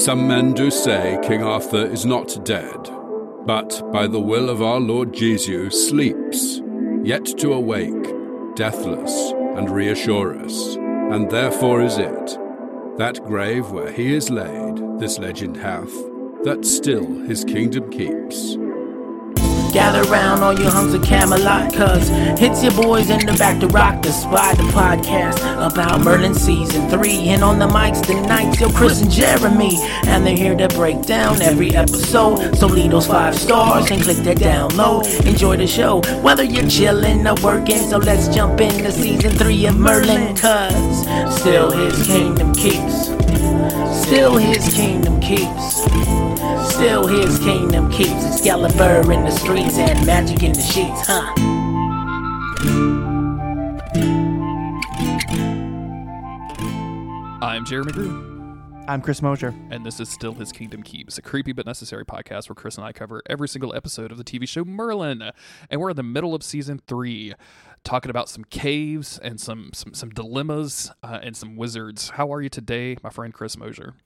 Some men do say King Arthur is not dead, but by the will of our Lord Jesus sleeps, yet to awake, deathless, and reassure us. And therefore is it, that grave where he is laid, this legend hath, that still his kingdom keeps. Gather round all you hunks of Camelot, cuz it's your boys in the back to rock the spot, the podcast about Merlin season three. And on the mics tonight, yo, Chris and Jeremy, and they're here to break down every episode. So leave those five stars and click that download. Enjoy the show, whether you're chilling or working. So let's jump into season three of Merlin, cuz still his kingdom keeps. Still his kingdom keeps. Still his kingdom keeps Excalibur in the streets and magic in the sheets, huh? I'm Jeremy Grew, I'm Chris Mosier. and this is Still His Kingdom Keeps, a creepy but necessary podcast where Chris and I cover every single episode of the TV show Merlin. And we're in the middle of season three, talking about some caves and some some, some dilemmas uh, and some wizards. How are you today, my friend Chris Mosier?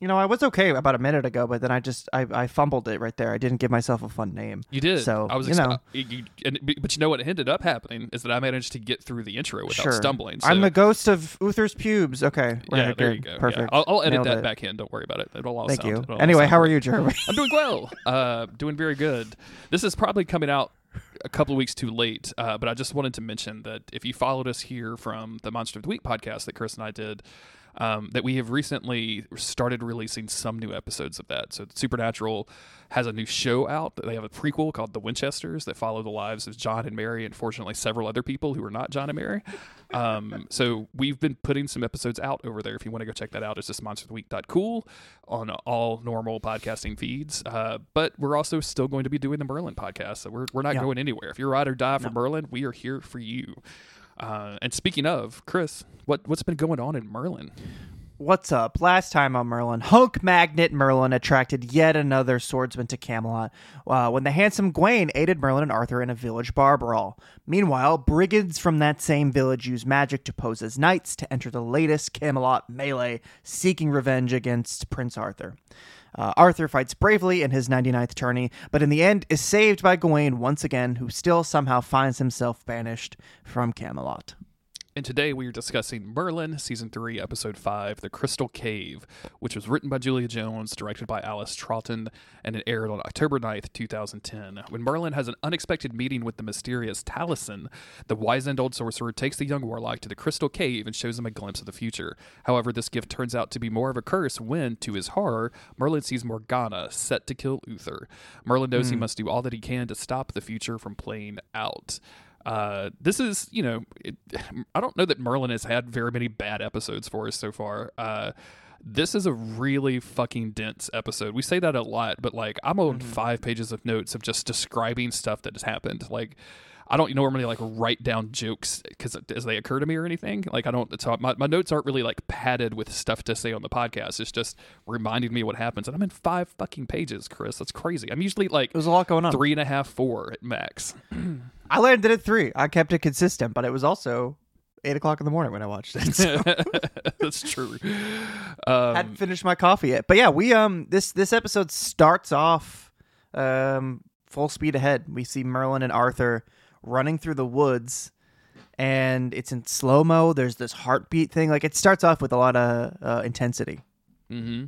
You know, I was okay about a minute ago, but then I just I, I fumbled it right there. I didn't give myself a fun name. You did. So, I was, you know. you- and, but you know what ended up happening is that I managed to get through the intro without sure. stumbling. So, I'm the ghost of Uther's pubes. Okay. yeah, there good. you go. Yeah. Perfect. I'll, I'll edit Nailed that it. back in. Don't worry about it. It'll all Thank sound, you. Anyway, how are you, Jeremy? I'm doing well. Uh, doing very good. This is probably coming out a couple of weeks too late, uh, but I just wanted to mention that if you followed us here from the Monster of the Week podcast that Chris and I did, um, that we have recently started releasing some new episodes of that. So Supernatural has a new show out. They have a prequel called The Winchesters that follow the lives of John and Mary, and fortunately several other people who are not John and Mary. Um, so we've been putting some episodes out over there. If you want to go check that out, it's just monsteroftheweek.cool on all normal podcasting feeds. Uh, but we're also still going to be doing the Merlin podcast. So we're, we're not Yeah. going anywhere. If you're ride or die for Merlin, we are here for you. Uh, and speaking of, Chris, what, what's been going on in Merlin? What's up? Last time on Merlin, Hunk Magnet Merlin attracted yet another swordsman to Camelot uh, when the handsome Gawain aided Merlin and Arthur in a village bar brawl. Meanwhile, brigands from that same village use magic to pose as knights to enter the latest Camelot melee, seeking revenge against Prince Arthur. Uh, Arthur fights bravely in his 99th tourney, but in the end is saved by Gawain once again, who still somehow finds himself banished from Camelot. And today we are discussing Merlin, Season 3, Episode 5, The Crystal Cave, which was written by Julia Jones, directed by Alice Troughton, and it aired on October 9th, 2010. When Merlin has an unexpected meeting with the mysterious Taliesin, the wizened old sorcerer takes the young warlock to the Crystal Cave and shows him a glimpse of the future. However, this gift turns out to be more of a curse when, to his horror, Merlin sees Morgana set to kill Uther. Merlin knows he hmm. must do all that he can to stop the future from playing out. Uh, this is, you know, it, I don't know that Merlin has had very many bad episodes for us so far. Uh, this is a really fucking dense episode. We say that a lot, but like I'm on five pages of notes of just describing stuff that has happened. Like I don't normally like write down jokes because as they occur to me or anything. Like I don't. So my, my notes aren't really like padded with stuff to say on the podcast. It's just reminding me what happens, and I'm in five fucking pages, Chris. That's crazy. I'm usually like There's a lot going on. three and a half, four at max. I landed at three. I kept it consistent, but it was also eight o'clock in the morning when I watched it. So That's true. Um, hadn't finished my coffee yet. But yeah, we um this this episode starts off um full speed ahead. We see Merlin and Arthur running through the woods and it's in slow mo. There's this heartbeat thing. Like it starts off with a lot of uh, intensity. hmm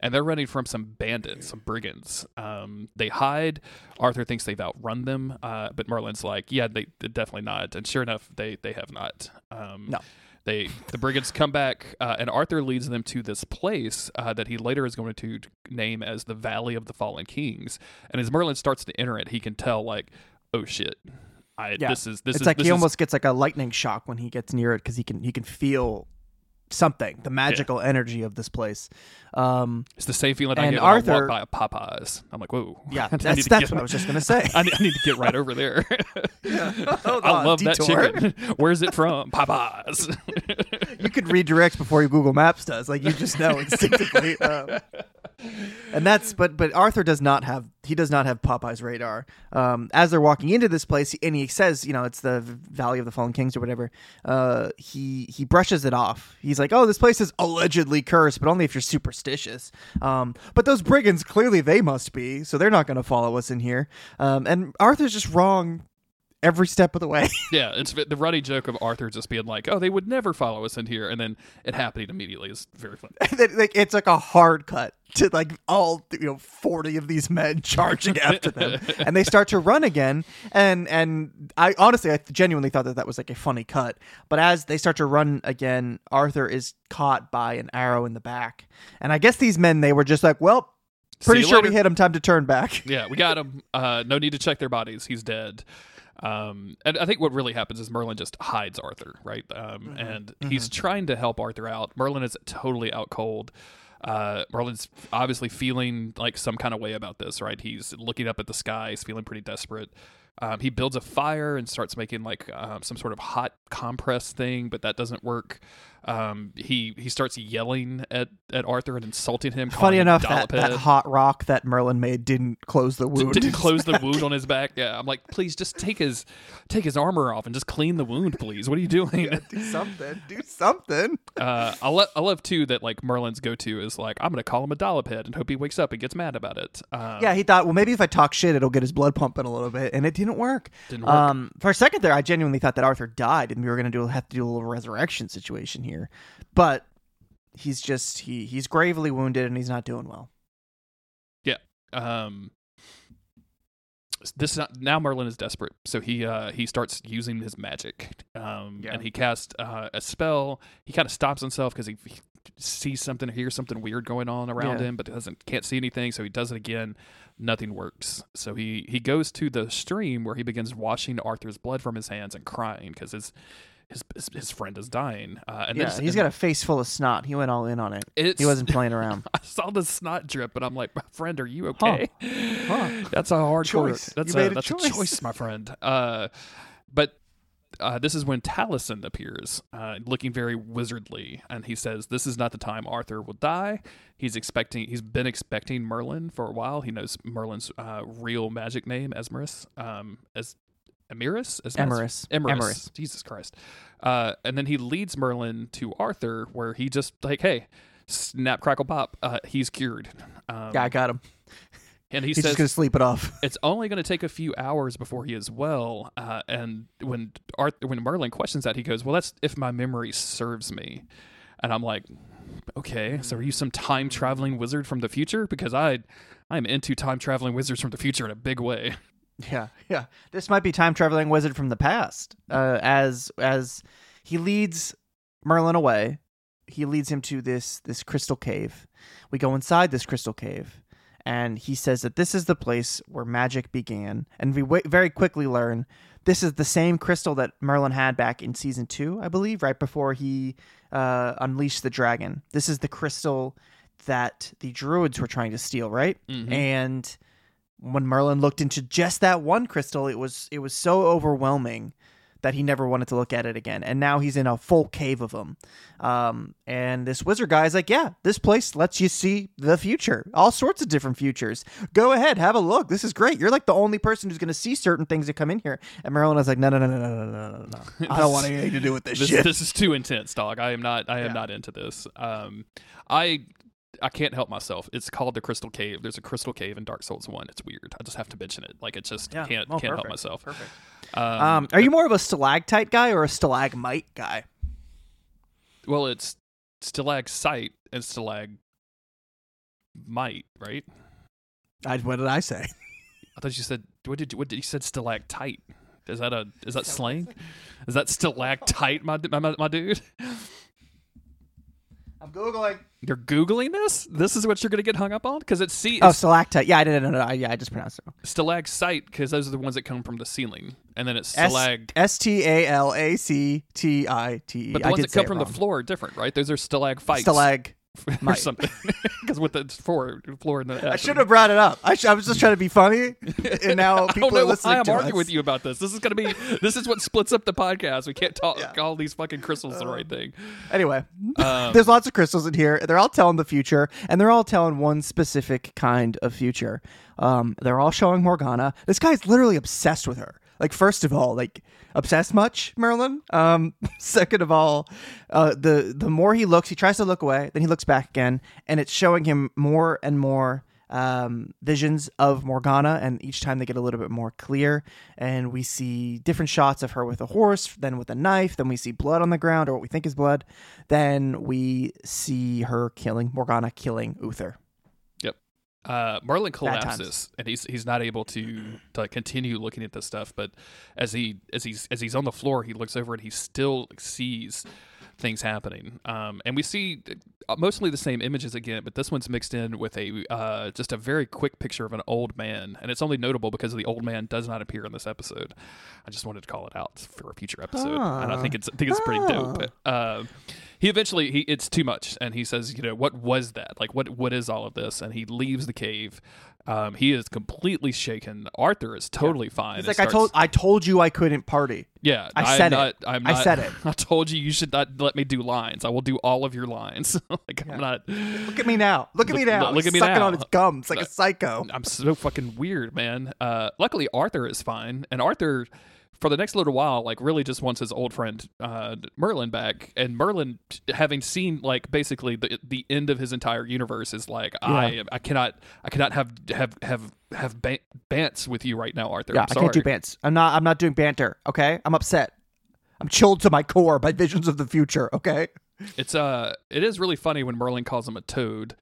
And they're running from some bandits, some brigands. Um, they hide. Arthur thinks they've outrun them, uh, but Merlin's like, "Yeah, they, they definitely not." And sure enough, they they have not. Um, No. They the brigands come back, uh, and Arthur leads them to this place uh, that he later is going to name as the Valley of the Fallen Kings. And as Merlin starts to enter it, he can tell like, "Oh shit." I, Yeah. this is this it's is like this he is- almost gets like a lightning shock when he gets near it because he can he can feel something, the magical energy of this place. Um, it's the same feeling I get when I Arthur- walk by a Popeyes. I'm like, whoa, yeah, that's that's get- what I was just gonna say. I need, I need to get right over there. Hold I on, love that detour. chicken. Where's it from? Popeyes. you could redirect before Google Maps does. Like you just know instinctively. Um, and that's but but Arthur does not have he does not have Popeye's radar. Um, as they're walking into this place, and he says, you know, it's the Valley of the Fallen Kings or whatever. Uh, he he brushes it off. He's like, oh, this place is allegedly cursed, but only if you're superstitious. Um, but those brigands clearly they must be, so they're not going to follow us in here. Um, and Arthur's just wrong every step of the way. Yeah, it's the runny joke of Arthur just being like, "Oh, they would never follow us in here," and then it happening immediately is very funny. like it's like a hard cut to like all you know 40 of these men charging after them and they start to run again and and i honestly i genuinely thought that that was like a funny cut but as they start to run again arthur is caught by an arrow in the back and i guess these men they were just like well pretty sure later. we hit him time to turn back Yeah, we got him. Uh, no need to check their bodies. He's dead. Um, and I think what really happens is Merlin just hides Arthur, right? Um, and he's trying to help Arthur out. Merlin is totally out cold. Uh, Merlin's obviously feeling like some kind of way about this, right? He's looking up at the sky. He's feeling pretty desperate. Um, he builds a fire and starts making like um, some sort of hot compress thing, but that doesn't work. Um, he he starts yelling at, at Arthur and insulting him. funny him enough that, that hot rock that merlin made didn't close the wound didn't close the wound on his back. Yeah, I'm like, please just take his take his armor off and just clean the wound, please. What are you doing? do something do something uh, I love I love too that like Merlin's go to is like I'm gonna call him a dollop head and hope he wakes up and gets mad about it. Um, Yeah, he thought, well, maybe if I talk shit, it'll get his blood pumping a little bit, and it didn't work. Didn't work. Um, for a second there, I genuinely thought that Arthur died, and we were gonna do have to do a little resurrection situation here, but he's just he he's gravely wounded and he's not doing well. Yeah. Um this now Merlin is desperate, so he uh he starts using his magic, um Yeah. and he casts uh, a spell. He kind of stops himself because he, he sees something, or hears something weird going on around Yeah. him, but doesn't can't see anything. So he does it again. Nothing works. So he he goes to the stream where he begins washing Arthur's blood from his hands and crying because his, his his his friend is dying. Uh, and yeah, there's- he's and got a face full of snot. He went all in on it. It's, He wasn't playing around. I saw the snot drip, and I'm like, my friend, are you okay? Huh. That's a hard Choice. That's You a, a that's choice. a choice, my friend. Uh, but uh, this is when Taliesin appears, uh, looking very wizardly, and he says, "This is not the time Arthur will die. He's expecting. He's been expecting Merlin for a while. He knows Merlin's uh, real magic name, Esmerus, um, as Emiris, Emerus. Emerus. Emerus. Jesus Christ. Uh, and then he leads Merlin to Arthur, where he just like, hey, snap, crackle, pop. Uh, he's cured. Um, Yeah, I got him. and he He's says just gonna sleep it off. it's only going to take a few hours before he is well. Uh, and when Arthur, when Merlin questions that, he goes, "Well, that's if my memory serves me." And I'm like, "Okay, so are you some time traveling wizard from the future? Because I, I'm into time traveling wizards from the future in a big way." Yeah, yeah. This might be time traveling wizard from the past. Uh, as as he leads Merlin away, he leads him to this this crystal cave. We go inside this crystal cave, and he says that this is the place where magic began. And we w- very quickly learn this is the same crystal that Merlin had back in season two, I believe, right before he uh, unleashed the dragon. This is the crystal that the druids were trying to steal, right? Mhm. And when Merlin looked into just that one crystal, it was it was so overwhelming that he never wanted to look at it again. And now he's in a full cave of them. Um, and this wizard guy is like, yeah, this place lets you see the future, all sorts of different futures. Go ahead, have a look. This is great. You're like the only person who's going to see certain things that come in here. And Merlin was like, no, no, no, no, no, no, no, no, no. I don't want anything to do with this, this, shit. this is too intense, dog. I am not. I am Yeah. not into this. Um, I. I can't help myself. It's called the Crystal Cave. There's a Crystal Cave in Dark Souls One. It's weird. I just have to mention it. Like it just Yeah. can't Oh, can't help myself. Perfect. Um, Um, are you more of a stalactite guy or a stalagmite guy? Well, it's stalagmite and stalagmite, right? I, what did I say? I thought you said what did you what did you said stalactite? Is that a is that slang? Is that stalactite, my my, my, my dude? I'm googling. You're googling this? This is what you're gonna get hung up on because it's see. Oh, stalactite. Yeah, I didn't know. Yeah, I just pronounced it stalactite because those are the ones that come from the ceiling, and then it's stalag. S T A L A C T I T E. But the ones that come from wrong. the floor are different, right? Those are stalagmites. Stalag. or something. Because with the floor, floor in the I should have brought it up. I, sh- I was just trying to be funny, and now people don't know are why listening I'm arguing us. with you about this. This is gonna be. This is what splits up the podcast. We can't talk Yeah. all these fucking crystals the right thing. Anyway, Um, there's lots of crystals in here. They're all telling the future, and they're all telling one specific kind of future. Um, they're all showing Morgana. This guy's literally obsessed with her. Like, first of all, like obsessed much, Merlin. Um, second of all, uh, the the more he looks, he tries to look away, then he looks back again, and it's showing him more and more um, visions of Morgana, and each time they get a little bit more clear. And we see different shots of her with a horse, then with a knife, then we see blood on the ground, or what we think is blood. Then we see her killing Morgana, killing Uther. Uh, Merlin collapses, and he's he's not able to to continue looking at this stuff. But as he as he's as he's on the floor, he looks over and he still sees things happening. Um, and we see uh, mostly the same images again, but this one's mixed in with a uh, just a very quick picture of an old man, and it's only notable because the old man does not appear in this episode. I just wanted to call it out for a future episode, and I think it's I think it's pretty dope. Uh, he eventually he it's too much, and he says, you know, what was that? Like, what what is all of this? And he leaves the cave. Um, he is completely shaken. Arthur is totally fine. He's like, I told, I told you I couldn't party. yeah, I I'm said it. I'm I said it. I told you you should not let me do lines. I will do all of your lines. like I'm not. Look at me now. Look at me now. look He's at me sucking now. on his gums like a psycho. I'm so fucking weird, man. Uh, luckily Arthur is fine, and Arthur, for the next little while, like really just wants his old friend uh, Merlin back. And Merlin, having seen like basically the the end of his entire universe, is like, I I cannot I cannot have have have have ban- bants with you right now, Arthur. Yeah, I can't do bants. I'm not. I'm not doing banter. Okay, I'm upset. I'm chilled to my core by visions of the future. Okay. It's uh, it is really funny when Merlin calls him a toad,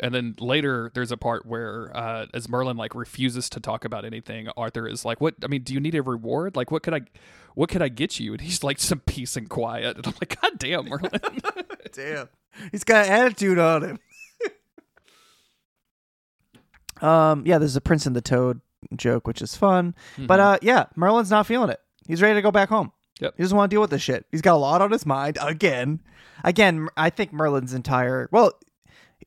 and then later there's a part where uh, as Merlin like refuses to talk about anything, Arthur is like, "What? I mean, do you need a reward? Like, what could I, what could I get you?" And he's like, "Some peace and quiet." And I'm like, "God damn, Merlin." Damn. He's got an attitude on him. um. Yeah. There's a Prince and the Toad joke, which is fun. But uh, yeah, Merlin's not feeling it. He's ready to go back home. Yep. He doesn't want to deal with this shit. He's got a lot on his mind again. Again, I think Merlin's entire well,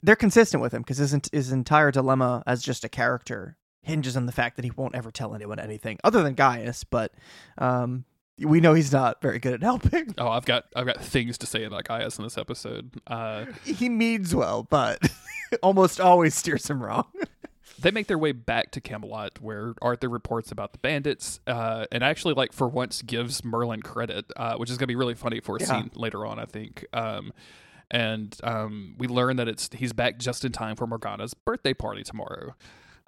they're consistent with him because his his entire dilemma as just a character hinges on the fact that he won't ever tell anyone anything other than Gaius. But um, we know he's not very good at helping. oh, I've got I've got things to say about Gaius in this episode. Uh, He means well, but almost always steers him wrong. they make their way back to Camelot, where Arthur reports about the bandits, uh, and actually, like for once, gives Merlin credit, uh, which is going to be really funny for a Yeah. scene later on, I think. Um, and um, we learn that it's he's back just in time for Morgana's birthday party tomorrow.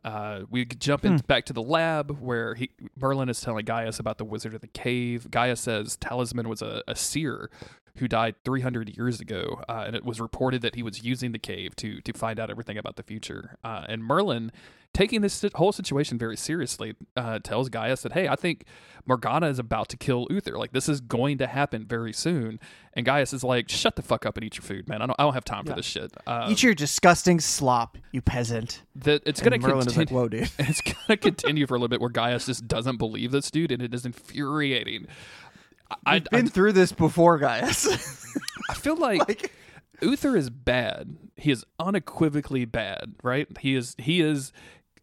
Uh, we jump in back to the lab where he Merlin is telling Gaius about the Wizard of the Cave. Gaius says Taliesin was a, a seer who died 300 years ago, uh, and it was reported that he was using the cave to to find out everything about the future. Uh, and Merlin, taking this whole situation very seriously, uh, tells Gaius that, "Hey, I think Morgana is about to kill Uther. Like this is going to happen very soon." And Gaius is like, "Shut the fuck up and eat your food, man. I don't, I don't have time for this shit." Uh, Eat your disgusting slop, you peasant. that it's going to continue. like, whoa, dude. it's going to continue for a little bit where Gaius just doesn't believe this dude, and it is infuriating. I, I, I've been through this before, guys. I feel like, like, Uther is bad. He is unequivocally bad, right? He is he is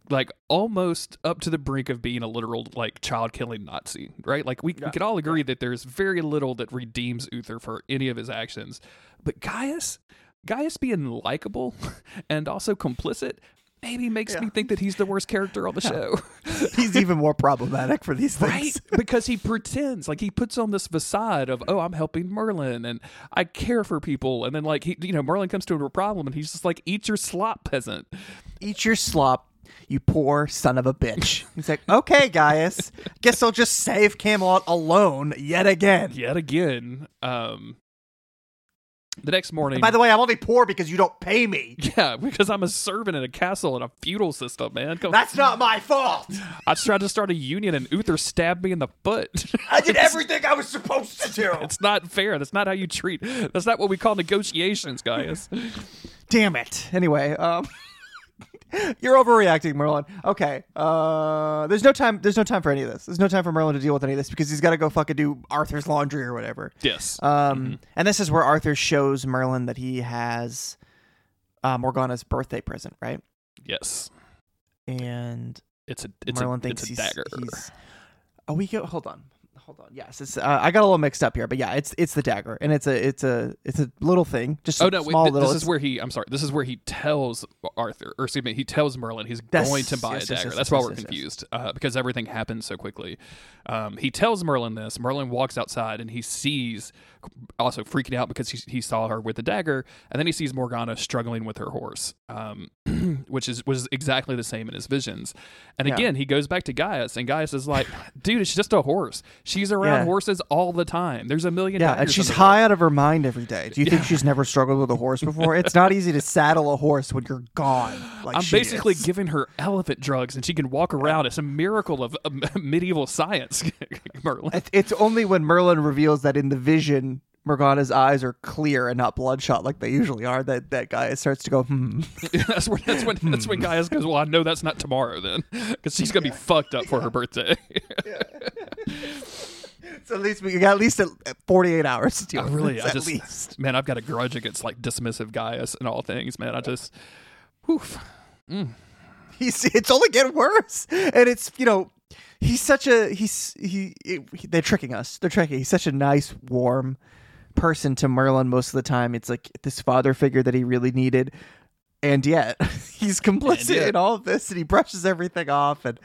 like almost up to the brink of being a literal like child killing Nazi, right? Like we, we could all agree that there's very little that redeems Uther for any of his actions. But Gaius, Gaius being likable and also complicit maybe makes me think that he's the worst character on the show. he's even more problematic for these things. Right? because he pretends like he puts on this facade of, oh, I'm helping Merlin and I care for people. And then, like, he, you know, Merlin comes to a problem and he's just like, eat your slop, peasant. Eat your slop, you poor son of a bitch. He's like, okay, Gaius. Guess I'll just save Camelot alone yet again. Yet again. Um, the next morning. By the way, I'm only poor because you don't pay me. yeah, because I'm a servant in a castle in a feudal system, man. Come, That's not my fault. I tried to start a union and Uther stabbed me in the foot. I did everything I was supposed to do. it's not fair. That's not how you treat. That's not what we call negotiations, guys. Damn it. Anyway, um You're overreacting, Merlin. Okay. Uh there's no time there's no time for any of this. There's no time for Merlin to deal with any of this because he's gotta go fucking do Arthur's laundry or whatever. yes. Um and this is where Arthur shows Merlin that he has uh, Morgana's birthday present, right? Yes, And it's a it's Merlin a thinks it's a dagger. he's. Oh, we go. Hold on, hold on. Yes, it's. Uh, I got a little mixed up here, but yeah, it's it's the dagger, and it's a it's a it's a little thing, just Oh no! Wait, th- little. this is where he. I'm sorry. This is where he tells Arthur, or excuse me, he tells Merlin he's That's- going to buy yes, a dagger. yes, That's yes, why we're confused uh, because everything happens so quickly. Um, he tells Merlin this. Merlin walks outside and he sees, also freaking out because he, he saw her with the dagger, and then he sees Morgana struggling with her horse, um, which is was exactly the same in his visions. And Yeah. again, he goes back to Gaius, and Gaius is like, "Dude, it's just a horse. She's around Yeah. horses all the time. There's a million. yeah, and she's high out of her mind every day. Do you think she's never struggled with a horse before? It's not easy to saddle a horse when you're gone. Like I'm basically is. giving her elephant drugs and she can walk around. It's a miracle of um, medieval science, Merlin. It's only when Merlin reveals that in the vision, Morgana's eyes are clear and not bloodshot like they usually are, that that guy starts to go, hmm. that's when that's when that's when Gaius goes. Well, I know that's not tomorrow then, because she's gonna be fucked up for her birthday. So at least we got at least uh, 48 hours to deal I with really, this, I at just least. man, I've got a grudge against like dismissive Gaius and all things, man. I just, whew. He's it's only getting worse, and it's you know he's such a he's he, he they're tricking us. They're tricking. He's such a nice, warm person to Merlin most of the time. It's like this father figure that he really needed, and yet he's complicit yet- in all of this, and he brushes everything off and.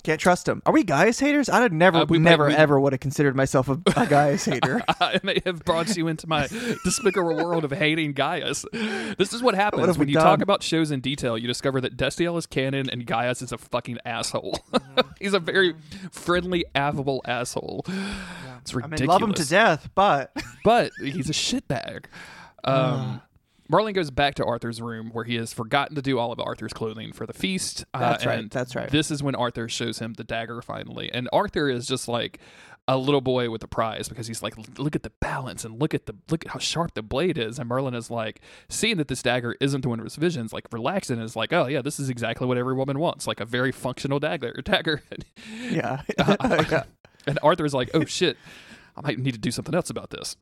Can't trust him. Are we Gaius haters? I'd never, Uh, we might- never, we- ever would have considered myself a, a Gaius hater. I may have brought you into my despicable world of hating Gaius. This is what What happens have when you talk about shows in detail. You discover that Destiel is canon and Gaius is a fucking asshole. He's a very friendly, affable asshole. It's I ridiculous. mean, love him to death, but but he's a shitbag. Um, Merlin goes back to Arthur's room where he has forgotten to do all of Arthur's clothing for the feast. Uh, That's right, and that's right. This is when Arthur shows him the dagger finally, and Arthur is just like a little boy with a prize because he's like, look at the balance and look at the look at how sharp the blade is. And Merlin is like, seeing that this dagger isn't the one of his visions, like relaxing and is like, oh yeah, this is exactly what every woman wants, like a very functional dagger. Dagger. yeah. Uh, yeah. and Arthur's like, oh shit. I might need to do something else about this.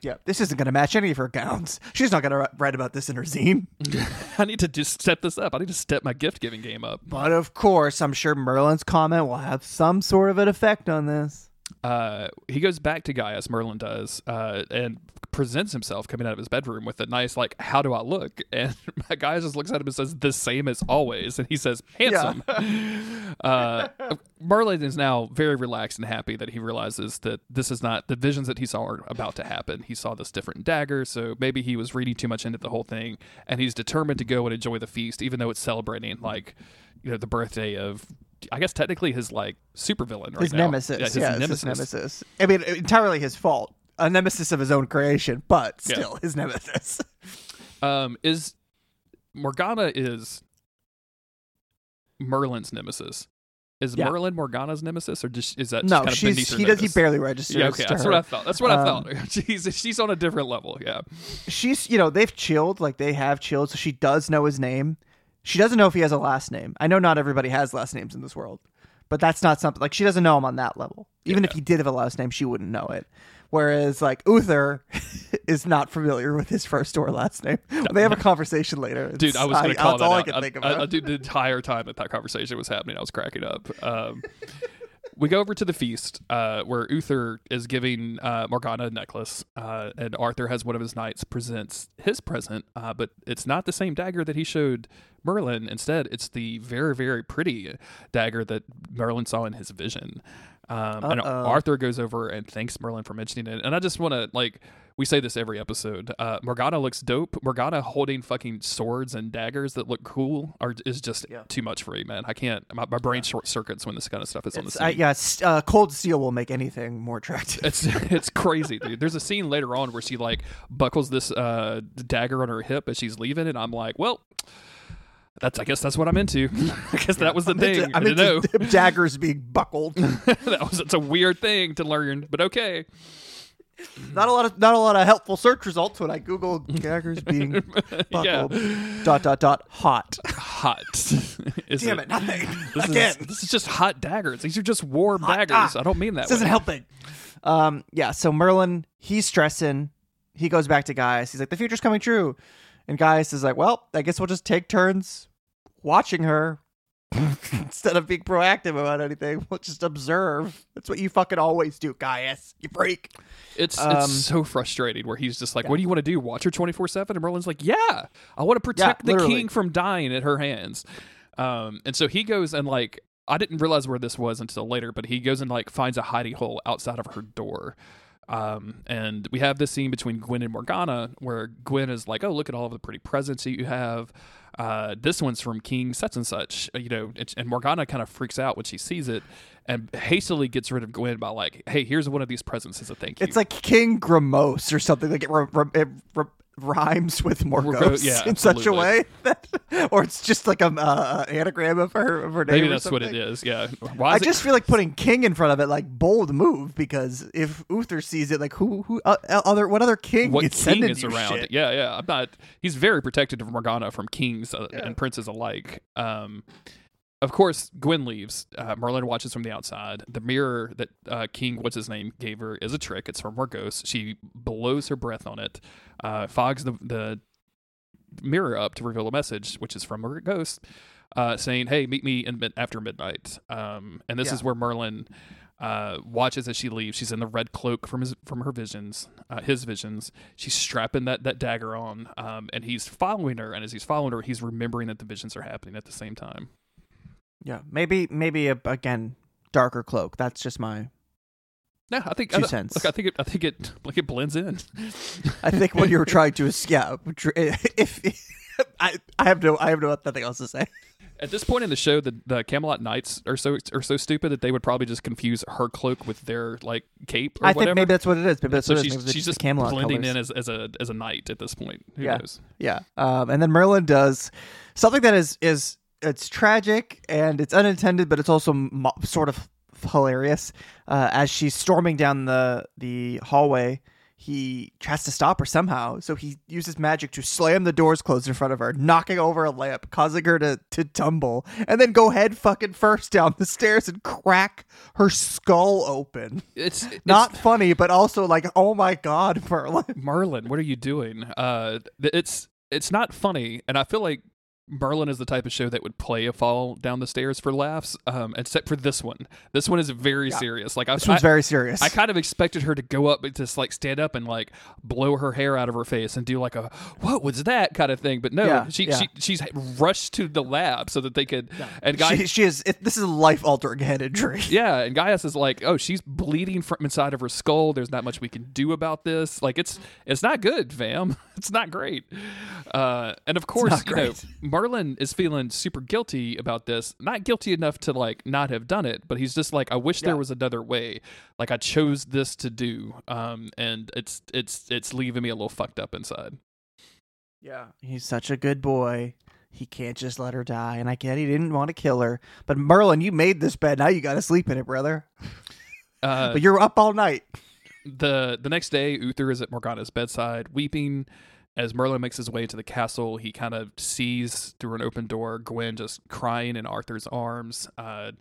Yeah, this isn't going to match any of her gowns. She's not going to write about this in her zine. I need to just step this up. I need to step my gift giving game up. But of course, I'm sure Merlin's comment will have some sort of an effect on this. Uh, he goes back to Gaius, Merlin does, uh, and presents himself coming out of his bedroom with a nice, like, how do I look? And Gaius just looks at him and says, the same as always. And he says, handsome. uh, Merlin is now very relaxed and happy that he realizes that this is not the visions that he saw are about to happen. He saw this different dagger, so maybe he was reading too much into the whole thing, and he's determined to go and enjoy the feast, even though it's celebrating, like, you know, the birthday of. I guess technically his like supervillain right His now. nemesis. Yeah, his yeah, nemesis. his nemesis. I mean, entirely his fault. A nemesis of his own creation, but Yeah. still his nemesis. Um, is Morgana is Merlin's nemesis? Is Yeah. Merlin Morgana's nemesis, or just is that just no, kind of she's he does he barely registers. Yeah, okay, that's her. what I thought. That's what I Um, thought. She's she's on a different level. Yeah, She's you know they've chilled like they have chilled, so she does know his name. She doesn't know if he has a last name. I know not everybody has last names in this world, but that's not something like she doesn't know him on that level. Even if he did have a last name, she wouldn't know it. Whereas like Uther is not familiar with his first or last name. they have a conversation later. dude, I was going to It's- call that's that all I out. can I, think I-. I- dude, the entire time that that conversation was happening, I was cracking up. Um, we go over to the feast uh, where Uther is giving uh, Morgana a necklace, uh, and Arthur has one of his knights presents his present, uh, but it's not the same dagger that he showed Merlin. Instead, it's the very, very pretty dagger that Merlin saw in his vision. Um, and Arthur goes over and thanks Merlin for mentioning it. And I just want to like we say this every episode. Uh, Morgana looks dope. Morgana holding fucking swords and daggers that look cool are is just Yeah. too much for me, man. I can't. My, my brain short circuits when this kind of stuff is on the It's- scene. Yeah, uh, cold steel will make anything more attractive. It's it's crazy, dude. There's a scene later on where she like buckles this uh, dagger on her hip as she's leaving, and I'm like, well, that's I guess that's what I'm into. I guess that was the I'm thing. into- I I'm didn't know daggers being buckled. that was it's a weird thing to learn, but okay. Not a lot of not a lot of helpful search results when I Google daggers being Yeah. Dot dot dot hot. Hot. Is Damn it, nothing. This Again. is this is just hot daggers. These are just warm Hot- daggers. ah. I don't mean that. This isn't way. helping. Um, yeah. So Merlin, he's stressing. He goes back to Gaius. He's like, "The future's coming true," And Gaius is like, well, I guess we'll just take turns watching her instead of being proactive about anything. We'll just observe. That's what you fucking always do, Gaius. You freak. It's Um, it's so frustrating where he's just like, "What do you want to do? Watch her twenty four 7 And Merlin's like, "Yeah, I want to protect the literally. king from dying at her hands." Um, and so he goes and like, I didn't realize where this was until later, but he goes and like finds a hidey hole outside of her door. Um, and we have this scene between Gwen and Morgana where Gwen is like, "Oh, look at all of the pretty presents that you have." Uh, this one's from King such and such, you know, and, and Morgana kind of freaks out when she sees it and hastily gets rid of Gwen by like, "Hey, here's one of these presents as a thank you." It's like King Gramose or something. Like it, r- r- it r- rhymes with Morgause yeah, in such a way that, or it's just like a uh, anagram of her of her name. Maybe that's what it is. Yeah. Why I is it- just feel like putting King in front of it, like bold move, because if Uther sees it, like who, who, uh, other, what other king what is king sending is you around? shit? Yeah, yeah. I'm not. He's very protective of Morgana from kings uh, and princes alike. Um, of course, Gwen leaves. Uh, Merlin watches from the outside. The mirror that uh, King, what's his name, gave her is a trick. It's from Morgause. She blows her breath on it, uh, fogs the, the mirror up to reveal a message, which is from Morgause, uh, saying, "Hey, meet me in mid- after midnight." Um, and this Yeah. is where Merlin uh, watches as she leaves. She's in the red cloak from his from her visions, uh, his visions. She's strapping that that dagger on, um, and he's following her. And as he's following her, he's remembering that the visions are happening at the same time. Yeah, maybe, maybe a, again, darker cloak. That's just my. Yeah, I think Two I, cents. Look, I think it, I think it like it blends in. I think what you were trying to is, yeah. If, I, I have no, I have no nothing else to say. At this point in the show, the, the Camelot Knights are so are so stupid that they would probably just confuse her cloak with their like cape or I think maybe that's what it is. Maybe that's so what she's, she's just Camelot blending colors. in as, as a as a knight at this point. Who Yeah. knows? Yeah. Um, and then Merlin does something that is is it's tragic and it's unintended, but it's also mo- sort of hilarious. Uh, as she's storming down the the hallway, he tries to stop her somehow. So he uses magic to slam the doors closed in front of her, knocking over a lamp, causing her to to tumble, and then go head fucking first down the stairs and crack her skull open. It's, it's Not funny, but also like, oh my god, Merlin. Merlin, what are you doing? Uh, it's it's not funny, and I feel like Merlin is the type of show that would play a fall down the stairs for laughs. Um, except for this one. This one is very serious. Like I, This one's I- very serious. I kind of expected her to go up and just like stand up and like blow her hair out of her face and do like a what was that kind of thing. But no, Yeah, she, yeah. she she's rushed to the lab so that they could. And guy, she, she is. It, this is a life altering head injury. yeah, and Gaius is like, oh, she's bleeding from inside of her skull. There's not much we can do about this. Like it's it's not good, fam. It's not great. Uh, and of course, you know, great. Merlin is feeling super guilty about this. Not guilty enough to like not have done it, but he's just like, I wish there was another way. Like I chose this to do, um, and it's it's it's leaving me a little fucked up inside. Yeah, he's such a good boy. He can't just let her die, and I get he didn't want to kill her. But Merlin, you made this bed. Now you got to sleep in it, brother. Uh, But you're up all night. the the next day, Uther is at Morgana's bedside, weeping. As Merlin makes his way to the castle, he kind of sees through an open door Gwen just crying in Arthur's arms. Uh,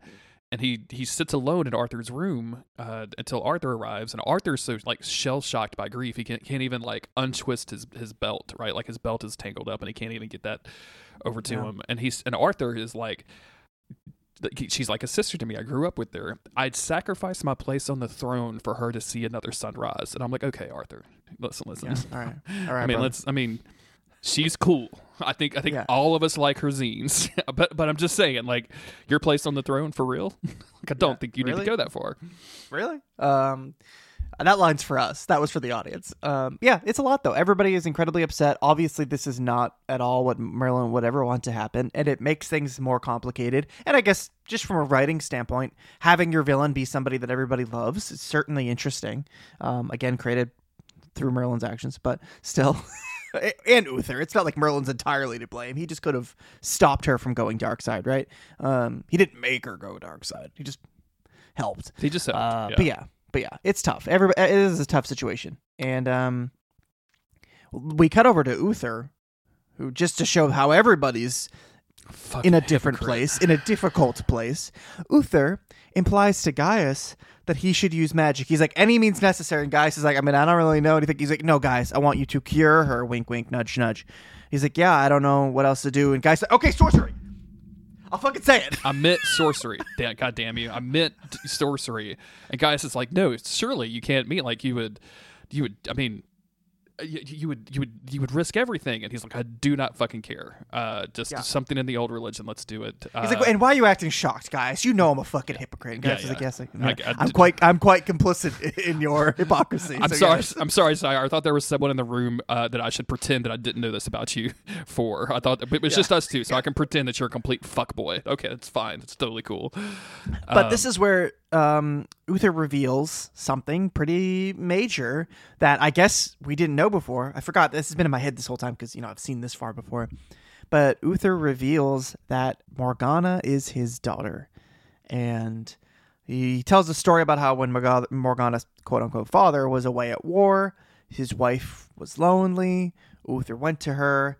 and he he sits alone in Arthur's room uh, until Arthur arrives. And Arthur's so like shell shocked by grief, he can't, can't even like untwist his his belt. Right, like his belt is tangled up, and he can't even get that over to Yeah. him. And he's and Arthur is like. She's like a sister to me. I grew up with her. I'd sacrifice my place on the throne for her to see another sunrise. And I'm like, okay, Arthur, listen, listen. All right, all right. I mean, brother. let's. I mean, she's cool. I think. I think Yeah. all of us like her zines. but but I'm just saying, like, your place on the throne for real. like, I don't Yeah, think you need to go that far. really. Um, that line's for us. That was for the audience. Um, yeah, it's a lot though. Everybody is incredibly upset. Obviously, this is not at all what Merlin would ever want to happen, and it makes things more complicated. And I guess just from a writing standpoint, having your villain be somebody that everybody loves is certainly interesting. Um, again, created through Merlin's actions, but still. and Uther. It's not like Merlin's entirely to blame. He just could have stopped her from going dark side, right? Um, he didn't make her go dark side. He just helped. He just said, Uh, yeah. But yeah, but yeah, it's tough. Every it is a tough situation, and um, we cut over to Uther, who just to show how everybody's Fucking in a different hypocrite. place, in a difficult place, Uther implies to Gaius that he should use magic. He's like, any means necessary. And Gaius is like, I mean, I don't really know anything. He's like, no, Gaius, I want you to cure her. Wink, wink, nudge, nudge. He's like, yeah, I don't know what else to do. And Gaius like, okay, sorcery. I'll fucking say it. I meant sorcery. God damn you! I meant sorcery. And Gaius is like, no, surely you can't mean like you would, you would. I mean, you, you would, you would, you would risk everything. And he's like, I do not fucking care. Uh, just Yeah. something in the old religion. Let's do it. He's Uh, like, and why are you acting shocked, Gaius You know I'm a fucking hypocrite. And Gaius Yeah, like, yeah. yes, I- did- quite, I'm quite complicit in your hypocrisy. I'm So, sorry. I'm sorry, Sire. I thought there was someone in the room uh, that I should pretend that I didn't know this about you for. I thought it was just us two, so I can pretend that you're a complete fuckboy. Okay, it's fine. It's totally cool. But this is where um, Uther reveals something pretty major that I guess we didn't know before. I forgot. This has been in my head this whole time because you know I've seen this far before. But Uther reveals that Morgana is his daughter, and he tells a story about how when Morgana's quote unquote father was away at war, his wife was lonely. Uther went to her.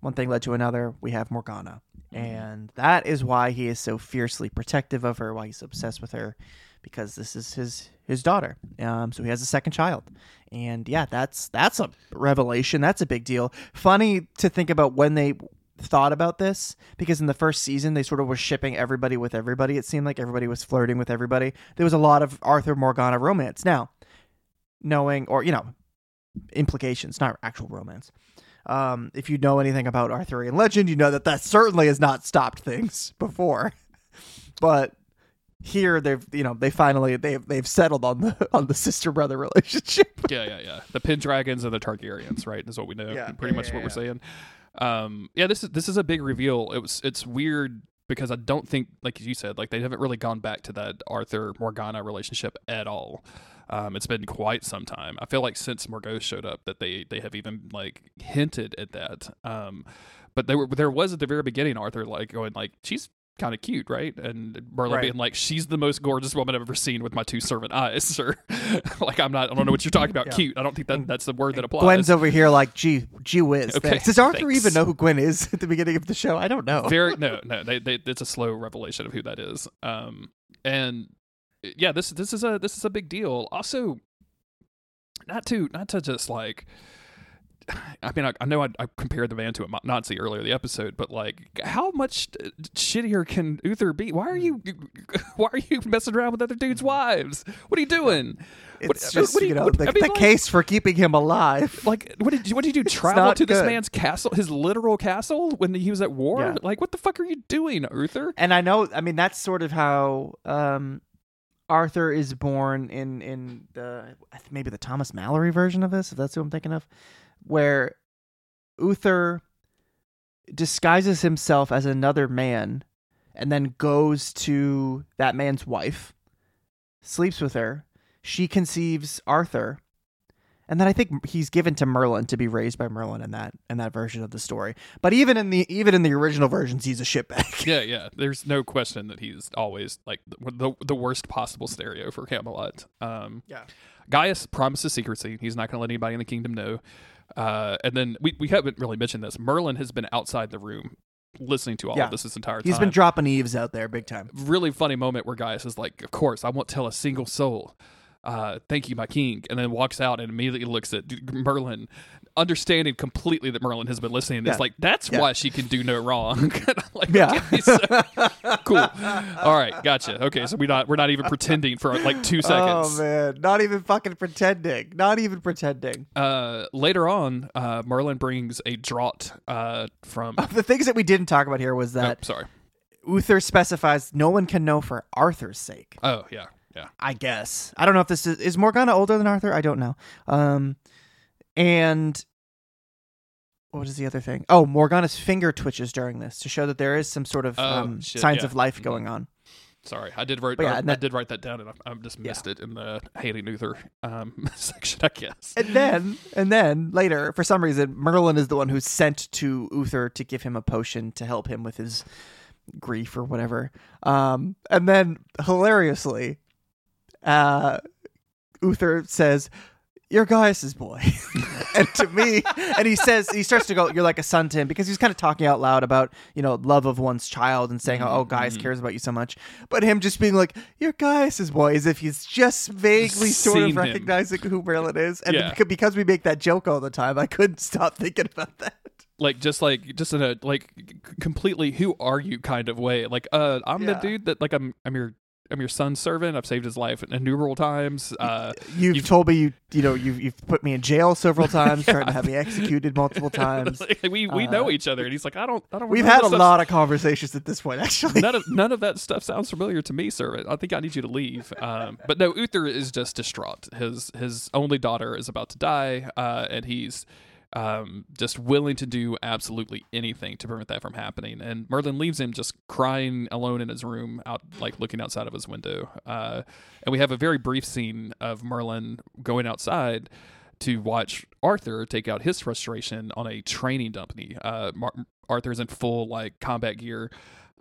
One thing led to another. We have Morgana. And that is why he is so fiercely protective of her, why he's obsessed with her, because this is his his daughter. Um, so he has a second child, and yeah, that's that's a revelation. That's a big deal. Funny to think about when they thought about this, because in the first season they sort of were shipping everybody with everybody. It seemed like everybody was flirting with everybody. There was a lot of Arthur Morgana romance. Now, knowing or you know implications, not actual romance. Um, if you know anything about Arthurian legend, you know that that certainly has not stopped things before. But here they've you know they finally they've they've settled on the on the sister brother relationship. yeah, yeah, yeah. The Pendragons and the Targaryens, right? Is what we know. Yeah. pretty Yeah, much yeah, what we're saying. Um, yeah, this is this is a big reveal. It was it's weird because I don't think, like you said, like they haven't really gone back to that Arthur Morgana relationship at all. Um, it's been quite some time. I feel like since Morgause showed up, that they they have even like hinted at that. Um, but there were there was at the very beginning Arthur like going like she's kind of cute, right? And Merlin Right. being like, "She's the most gorgeous woman I've ever seen with my two servant eyes." Or like, I'm not. I don't know what you're talking about. Yeah. Cute. I don't think that that's the word that applies. Gwen's over here like, gee, gee whiz. Okay, thanks. Does Arthur thanks. even know who Gwen is at the beginning of the show? I don't know. very no no they, they it's a slow revelation of who that is um and yeah this this is a this is a big deal also not to not to just like I mean, I, I know I, I compared the man to a Nazi earlier in the episode, but like, how much shittier can Uther be? Why are you, why are you messing around with other dudes' wives? What are you doing? What- It's just what do you know what- the, I mean, the like- case for keeping him alive. Like, what did you, what did you do? Travel to this man's castle, his literal castle, when he was at war? Yeah. Like, what the fuck are you doing, Uther? and I know, I mean, that's sort of how um, Arthur is born in in the maybe the Thomas Malory version of this, if that's who I'm thinking of, where Uther disguises himself as another man and then goes to that man's wife, sleeps with her. She conceives Arthur. And then I think he's given to Merlin to be raised by Merlin in that in that version of the story. But even in the even in the original versions, he's a shitbag. Yeah, yeah. There's no question that he's always like the the, the worst possible stereo for Camelot. Um, Yeah. Gaius promises secrecy. He's not going to let anybody in the kingdom know. Uh, and then we, we haven't really mentioned this. Merlin has been outside the room listening to all Yeah. of this this entire time. He's been dropping eaves out there big time. really funny moment where Gaius is like, "Of course, I won't tell a single soul." Uh, thank you, my king, and then walks out and immediately looks at Merlin, understanding completely that Merlin has been listening. Yeah. It's like that's Yeah. why she can do no wrong. like, Yeah. so- cool. All right, gotcha. Okay, so we're not we're not even pretending for like two seconds. Oh man, not even fucking pretending. Not even pretending. Uh, later on, uh, Merlin brings a draught uh, from. The things that we didn't talk about here was oh, that sorry. Uther specifies no one can know for Arthur's sake. Oh yeah, yeah. I guess. I don't know if this is is Morgana older than Arthur. I don't know. Um, and what is the other thing? Oh, Morgana's finger twitches during this to show that there is some sort of Oh, um, shit, signs yeah. of life Mhm. going on. Sorry, I did write. Yeah, I, and I that- did write that down, and I, I just missed it in the hating Uther um, section, I guess. And then, and then later, for some reason, Merlin is the one who's sent to Uther to give him a potion to help him with his grief or whatever. Um, and then hilariously, uh, Uther says, you're Gaius's boy. and to me, and he says, he starts to go, you're like a son to him because he's kind of talking out loud about, you know, love of one's child and saying, oh, Gaius Mm-hmm. cares about you so much. But him just being like, you're Gaius's boy, as if he's just vaguely sort Seen of him. recognizing who Merlin is. And Yeah. because we make that joke all the time, I couldn't stop thinking about that. like just like just in a like completely who are you kind of way like uh i'm the dude that like i'm i'm your i'm your son's servant i've saved his life innumerable times uh You've, You've- told me you, you know, you've, you've put me in jail several times, trying to have me executed multiple times. like, we we know each other and he's like i don't i don't We've had a lot of conversations at this point, actually. none of none of that stuff sounds familiar to me, servant. I think I need you to leave. Um, but no, Uther is just distraught. His his only daughter is about to die, uh, and he's um, just willing to do absolutely anything to prevent that from happening. And Merlin leaves him just crying alone in his room, out like looking outside of his window. Uh, and we have a very brief scene of Merlin going outside to watch Arthur take out his frustration on a training dummy. Uh, Mar- Arthur's in full like combat gear.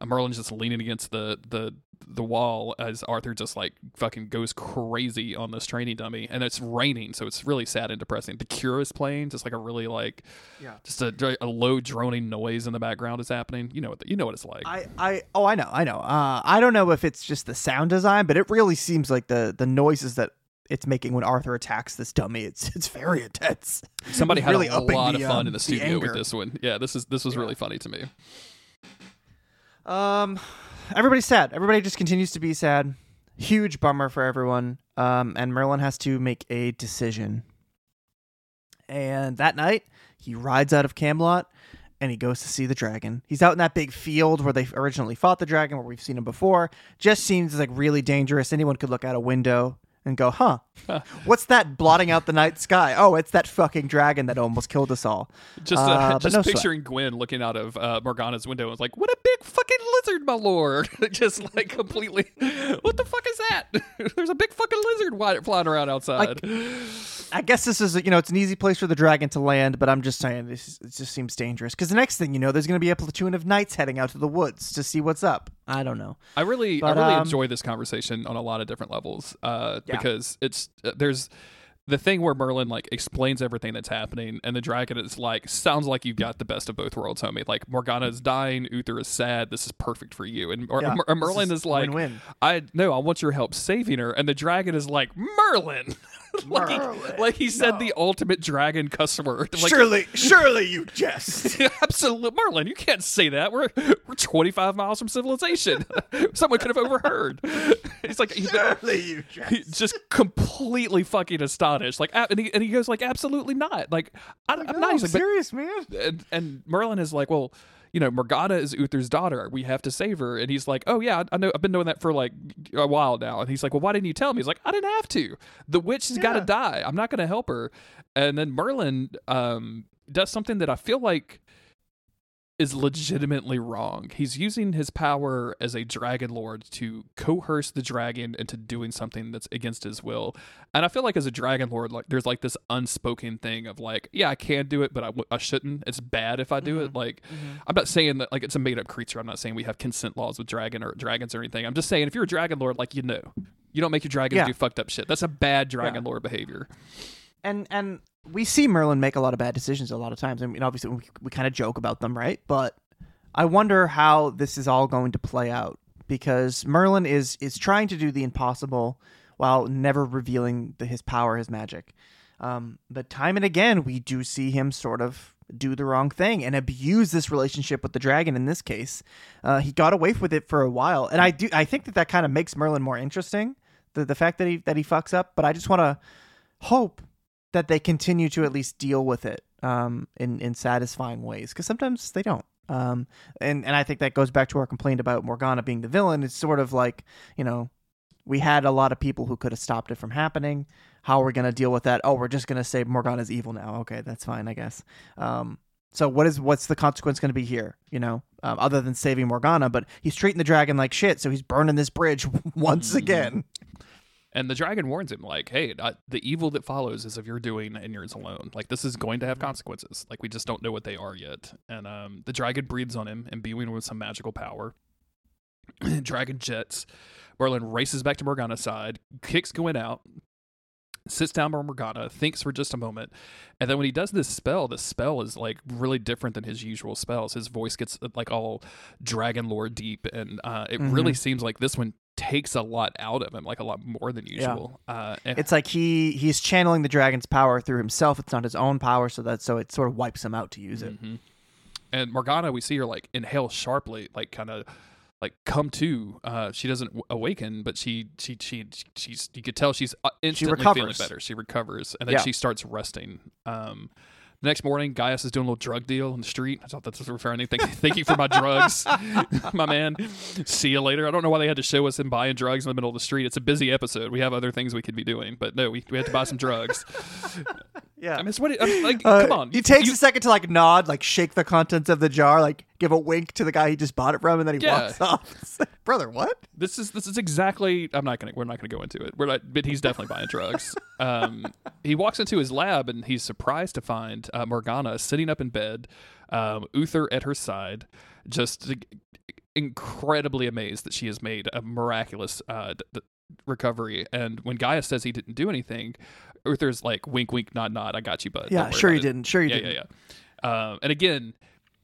Merlin's just leaning against the the the wall as Arthur just like fucking goes crazy on this training dummy, and it's raining, so it's really sad and depressing. The Cure is playing, just like a really like, Yeah. just a, a low droning noise in the background is happening. You know what the, you know what it's like. I, I oh I know I know uh, I don't know if it's just the sound design but it really seems like the the noises that it's making when Arthur attacks this dummy it's it's very intense Somebody had really a lot the, of fun um, in the the studio with this one. Yeah, this is this was really funny to me. Um everybody's sad everybody just continues to be sad huge bummer for everyone um and Merlin has to make a decision and that night he rides out of Camelot and he goes to see the dragon. He's out in that big field where they originally fought the dragon, where we've seen him before. Just seems like really dangerous. Anyone could look out a window and go, huh, what's that blotting out the night sky? Oh, it's that fucking dragon that almost killed us all. Just, uh, Uh, just no sweat. picturing Gwen looking out of uh, Morgana's window and was like, "What a big fucking lizard, my lord!" just like completely, what the fuck is that? There's a big fucking lizard flying around outside. I guess this is, you know, it's an easy place for the dragon to land, but I'm just saying, this is, it just seems dangerous. Because the next thing you know, there's going to be a platoon of knights heading out to the woods to see what's up. I don't know. I really, But, I really um, enjoy this conversation on a lot of different levels uh, Yeah. because it's uh, there's the thing where Merlin like explains everything that's happening, and the dragon is like, sounds like you've got the best of both worlds, homie. Like Morgana is dying, Uther is sad. This is perfect for you, and or, Yeah, this Merlin is is, like, win-win. I no, I want your help saving her, and the dragon is like Merlin, like, he, like he said no. the ultimate dragon cuss word. Like, surely, surely you jest. Absolutely, Merlin, you can't say that. We're we're 25 miles from civilization. Someone could have overheard. He's like, surely you jest. just completely fucking astonished. Like, and he, and he goes like, absolutely not. Like, I, I'm No, not. Oh, he's like, but- serious, man. and, and Merlin is like, well, you know, Morgana is Uther's daughter. We have to save her. And he's like, oh yeah, I know. I've been knowing that for like a while now. And he's like, well, why didn't you tell me? He's like, I didn't have to. The witch has got to die. I'm not going to help her. And then Merlin um, does something that I feel like is legitimately wrong. He's using his power as a dragon lord to coerce the dragon into doing something that's against his will. And I feel like as a dragon lord, like there's like this unspoken thing of like, yeah, I can do it, but I, w- I shouldn't. It's bad if I do it. Mm-hmm. Like, mm-hmm. I'm not saying that like it's a made up creature. I'm not saying we have consent laws with dragon or dragons or anything. I'm just saying if you're a dragon lord, like you know, you don't make your dragons Yeah. do fucked up shit. That's a bad dragon Yeah. lord behavior. and and we see Merlin make a lot of bad decisions a lot of times. I mean, obviously we, we kind of joke about them, right? But I wonder how this is all going to play out because Merlin is is trying to do the impossible while never revealing the, his power, his magic. Um, but time and again, we do see him sort of do the wrong thing and abuse this relationship with the dragon. In this case, uh, he got away with it for a while, and I do I think that that kind of makes Merlin more interesting. The the fact that he that he fucks up, but I just want to hope that they continue to at least deal with it um, in in satisfying ways because sometimes they don't. Um, and and I think that goes back to our complaint about Morgana being the villain. It's sort of like you know we had a lot of people who could have stopped it from happening. How are we going to deal with that? Oh, we're just going to say Morgana's evil now. Okay, that's fine, I guess. Um, so what is what's the consequence going to be here? You know, um, other than saving Morgana, but he's treating the dragon like shit, so he's burning this bridge once again. And the dragon warns him, like, hey, I, the evil that follows is of your doing and yours alone. Like, this is going to have consequences. Like, we just don't know what they are yet. And um, the dragon breathes on him, imbuing him with some magical power. dragon jets. Merlin races back to Morgana's side, kicks Gwen out. sits down by Morgana, thinks for just a moment, and then when he does this spell, the spell is like really different than his usual spells. His voice gets like all dragon lord deep, and uh, it really seems like this one takes a lot out of him, like a lot more than usual. Uh, and- It's like he he's channeling the dragon's power through himself. It's not his own power, so that so it sort of wipes him out to use it. Mm-hmm. and Morgana, we see her like inhale sharply, like kind of like come to. Uh, she doesn't w- awaken, but she she she she's you could tell she's uh, instantly feeling better. She recovers, and then Yeah. she starts resting. Um, the next morning, Gaius is doing a little drug deal in the street. I thought that's referring thank, thank you for my drugs, my man. See you later. I don't know why they had to show us him buying drugs in the middle of the street. It's a busy episode. We have other things we could be doing, but no, we, we had to buy some drugs. Yeah. I mean, it's what it, I mean, like, Uh, come on. He takes You- a second to like nod, like shake the contents of the jar, like give a wink to the guy he just bought it from, and then he Yeah. walks off. Like, Brother, what? This is this is exactly. I'm not gonna. We're not gonna go into it. We're not. But he's definitely buying drugs. Um, he walks into his lab and he's surprised to find uh, Morgana sitting up in bed, um, Uther at her side, just incredibly amazed that she has made a miraculous uh, d- d- recovery. And when Gaius says he didn't do anything, Uther's like wink, wink, nod, nod. I got you, bud. Yeah, sure he about it." didn't. Sure he yeah, didn't. yeah, yeah. Um, and again,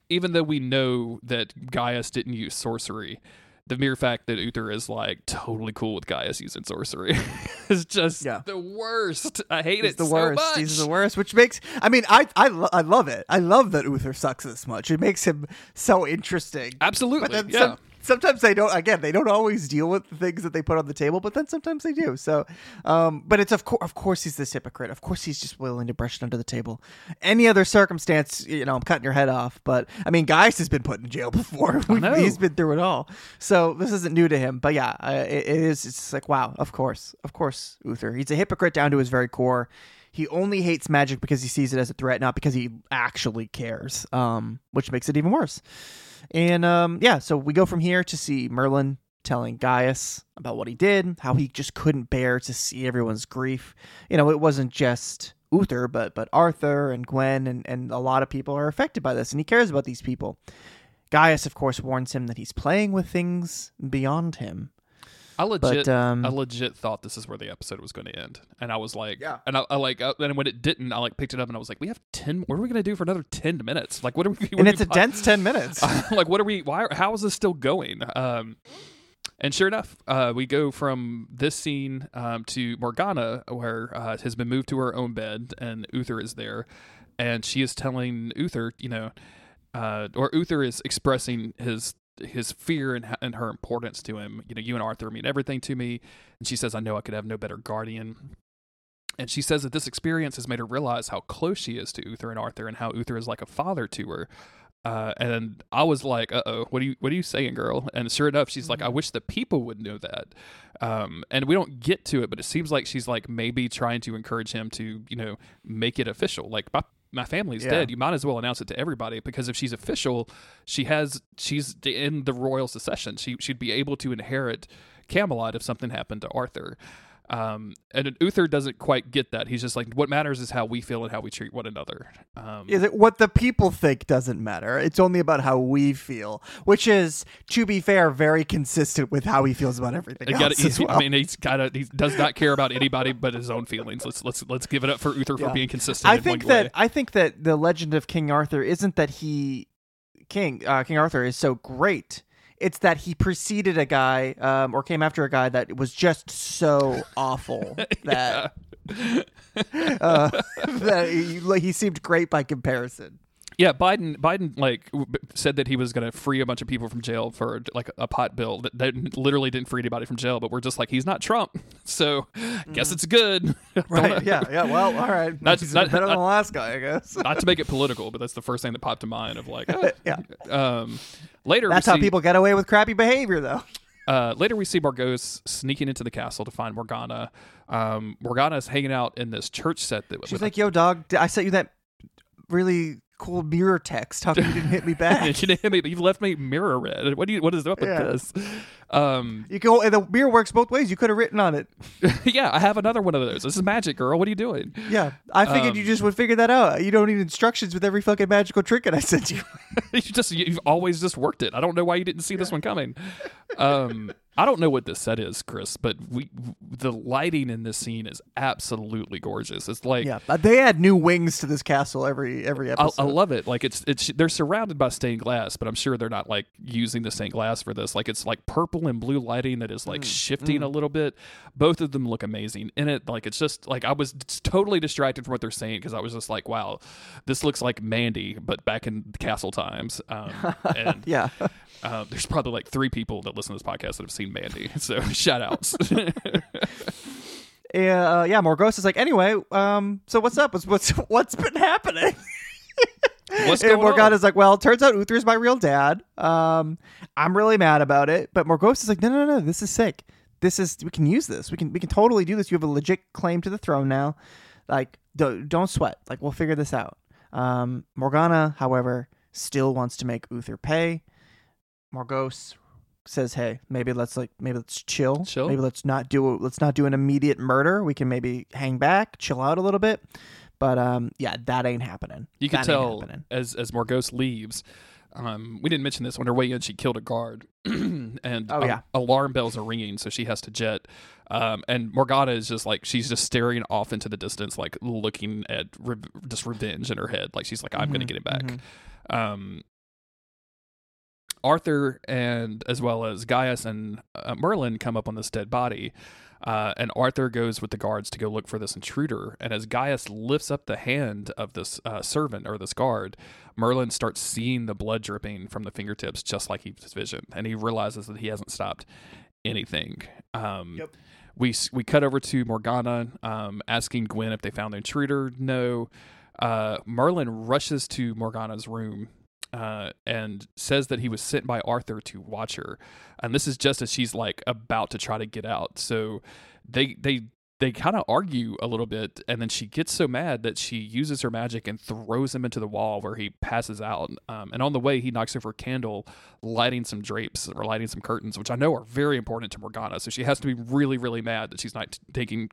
even though we know that Gaius didn't use sorcery, the mere fact that Uther is like totally cool with Gaius using sorcery is just Yeah. the worst. I hate He's it the so worst. much. He's the worst, which makes. I mean, I I, lo- I love it. I love that Uther sucks this much. It makes him so interesting. Absolutely, yeah. some, sometimes they don't. Again, they don't always deal with the things that they put on the table, but then sometimes they do. So, um, but it's of course, of course, he's this hypocrite. Of course, he's just willing to brush it under the table. Any other circumstance, you know, I'm cutting your head off. But I mean, Gaius has been put in jail before. he's been through it all. So this isn't new to him. But yeah, it, it is. It's like wow, of course, of course, Uther. He's a hypocrite down to his very core. He only hates magic because he sees it as a threat, not because he actually cares. Um, which makes it even worse. And um, yeah, so we go from here to see Merlin telling Gaius about what he did, how he just couldn't bear to see everyone's grief. You know, it wasn't just Uther, but but Arthur and Gwen and, and a lot of people are affected by this, and he cares about these people. Gaius, of course, warns him that he's playing with things beyond him. I legit, But, um, I legit thought this is where the episode was going to end, and I was like, Yeah. and I, I like, uh, and when it didn't, I like picked it up and I was like, we have ten. What are we going to do for another ten minutes? Like, what are we? what And are it's we a dense 10 minutes. like what are we why how is this still going um and sure enough uh we go from this scene um to morgana where uh has been moved to her own bed and uther is there and she is telling uther you know uh or uther is expressing his his fear and, and her importance to him you know you and arthur mean everything to me and she says i know i could have no better guardian and she says that this experience has made her realize how close she is to Uther and Arthur, and how Uther is like a father to her. Uh, and I was like, "Uh oh, what are you what are you saying, girl?" And sure enough, she's like, "I wish the people would know that." Um, and we don't get to it, but it seems like she's like maybe trying to encourage him to, you know, make it official. Like my my family's Yeah. dead. You might as well announce it to everybody because if she's official, she has she's in the royal succession. She she'd be able to inherit Camelot if something happened to Arthur. Um, and Uther doesn't quite get that. He's just like, what matters is how we feel and how we treat one another. Um, is it what the people think doesn't matter? It's only about how we feel, which is, to be fair, very consistent with how he feels about everything I else gotta- as he's- well. I mean, he's kind of he does not care about anybody but his own feelings. Let's let's let's give it up for Uther Yeah. for being consistent. I in think one that way. I think that the legend of King Arthur isn't that he King uh, King Arthur is so great. It's that he preceded a guy um, or came after a guy that was just so awful that uh, that he, like, he seemed great by comparison. Yeah, Biden Biden like said that he was going to free a bunch of people from jail for like a pot bill that, that literally didn't free anybody from jail. But we're just like he's not Trump, so I guess it's good. Right? yeah. Yeah. Well, all right. Not- He's not- better than the last guy, I guess. Not to make it political, but that's the first thing that popped to mind of like, oh. Yeah. Um, later, That's how see, people get away with crappy behavior, though. Uh, later, we see Morgause sneaking into the castle to find Morgana. Um, Morgana's hanging out in this church set that She's like, "Yo, dog, I sent you that really cool mirror text. How come you didn't hit me back?" she didn't hit me, but you've left me mirror red. What do you? What is up with Yeah. this? Um, You go, and the mirror works both ways. You could have written on it. yeah, I have another one of those. This is magic, girl. What are you doing? Yeah, I figured Um, you just would figure that out. You don't need instructions with every fucking magical trick trinket I sent you. you just you've always just worked it. I don't know why you didn't see this one coming. Um, I don't know what this set is, Chris, but we the lighting in this scene is absolutely gorgeous. It's like Yeah, but they add new wings to this castle every every episode. I love it. Like it's it's they're surrounded by stained glass, but I'm sure they're not like using the stained glass for this. Like it's like purple and blue lighting that is like Mm, shifting a little bit. Both of them look amazing in it. Like it's just like I was totally distracted from what they're saying because I was just like, wow, this looks like Mandy, but back in castle times. Um, and yeah. uh, there's probably like three people that listen to this podcast that have seen Mandy. So shout outs. Yeah, uh, yeah, Morgause is like, anyway, um, so what's up? What's what's what's been happening? What's and going Morgana's on? like, well, turns out Uther's my real dad. Um, I'm really mad about it. But Morgause is like, no, no, no, this is sick. This is we can use this. We can we can totally do this. You have a legit claim to the throne now. Like, don't, don't sweat. Like, we'll figure this out. Um, Morgana, however, still wants to make Uther pay. Morgause says, "Hey, maybe let's like maybe let's chill. Chill. Maybe let's not do let's not do an immediate murder. We can maybe hang back, chill out a little bit." But um, yeah, that ain't happening. You can That ain't tell happening. as as Morgause leaves. Um, we didn't mention this on her way in. She killed a guard, and Oh, yeah. alarm bells are ringing, so she has to jet. Um, and Morgana is just like she's just staring off into the distance, like looking at re- just revenge in her head. Like she's like, "I'm going to Mhm, get it back." Um, Arthur and as well as Gaius and uh, Merlin come up on this dead body. Uh, and Arthur goes with the guards to go look for this intruder. And as Gaius lifts up the hand of this uh, servant or this guard, Merlin starts seeing the blood dripping from the fingertips, just like his vision. And he realizes that he hasn't stopped anything. Um, Yep. We we cut over to Morgana, um, asking Gwen if they found the intruder. No. Uh, Merlin rushes to Morgana's room uh, and says that he was sent by Arthur to watch her. And this is just as she's like about to try to get out. So they they they kind of argue a little bit, and then she gets so mad that she uses her magic and throws him into the wall where he passes out. Um, and on the way, he knocks over a candle, lighting some drapes or lighting some curtains, which I know are very important to Morgana. So she has to be really, really mad that she's not t- taking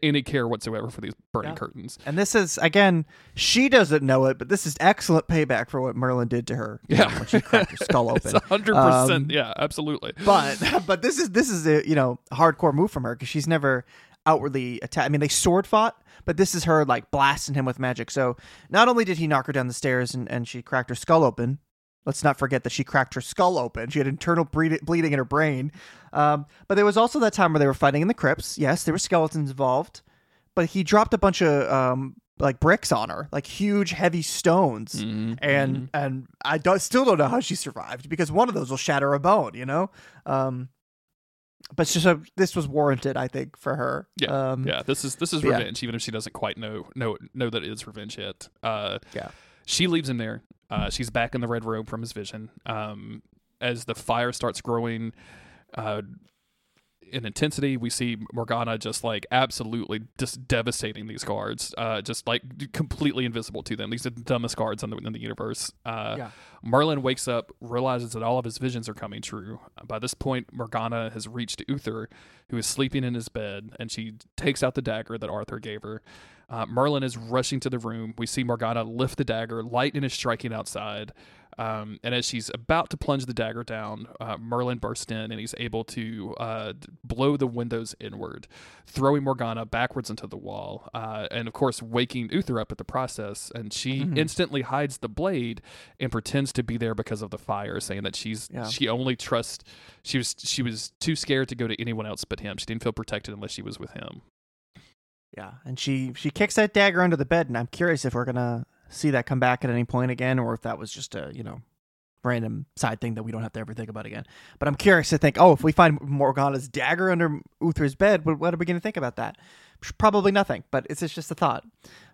any care whatsoever for these burning Yeah. curtains. And this is again, she doesn't know it, but this is excellent payback for what Merlin did to her. you know, Yeah. when she cracked her skull open. hundred Um, percent. Yeah, absolutely. but but this is this is a you know hardcore move from her because she's never outwardly attack. I mean, they sword fought, but this is her like blasting him with magic. So not only did he knock her down the stairs and, and she cracked her skull open. Let's not forget that she cracked her skull open. She had internal bleed- bleeding in her brain. Um, but there was also that time where they were fighting in the crypts. Yes, there were skeletons involved, but he dropped a bunch of um, like bricks on her, like huge, heavy stones Mhm, and mhm. and I don't, still don't know how she survived because one of those will shatter a bone, you know. Um, but a, this was warranted, I think, for her. Yeah, um, yeah, this is this is yeah. revenge, even if she doesn't quite know know know that it is revenge yet. Uh, Yeah. she leaves him there. Uh, she's back in the red robe from his vision. Um, as the fire starts growing, uh, in intensity, we see Morgana just like absolutely just devastating these guards, uh, just like completely invisible to them. These are the dumbest guards in the, in the universe. Uh, Yeah. Merlin wakes up, realizes that all of his visions are coming true. By this point, Morgana has reached Uther, who is sleeping in his bed, and she takes out the dagger that Arthur gave her. Uh, Merlin is rushing to the room. We see Morgana lift the dagger. Lightning is striking outside. Um, and as she's about to plunge the dagger down, uh, Merlin bursts in and he's able to uh, blow the windows inward, throwing Morgana backwards into the wall. Uh, and of course, waking Uther up at the process. And she Mhm. instantly hides the blade and pretends to be there because of the fire, saying that she's Yeah. she only trusts she was she was too scared to go to anyone else but him. She didn't feel protected unless she was with him. yeah, and she she kicks that dagger under the bed, and I'm curious if we're gonna see that come back at any point again, or if that was just a you know random side thing that we don't have to ever think about again. But I'm curious to think, oh, if we find Morgana's dagger under Uther's bed, what, are we gonna think about that? Probably nothing, but it's, it's just a thought.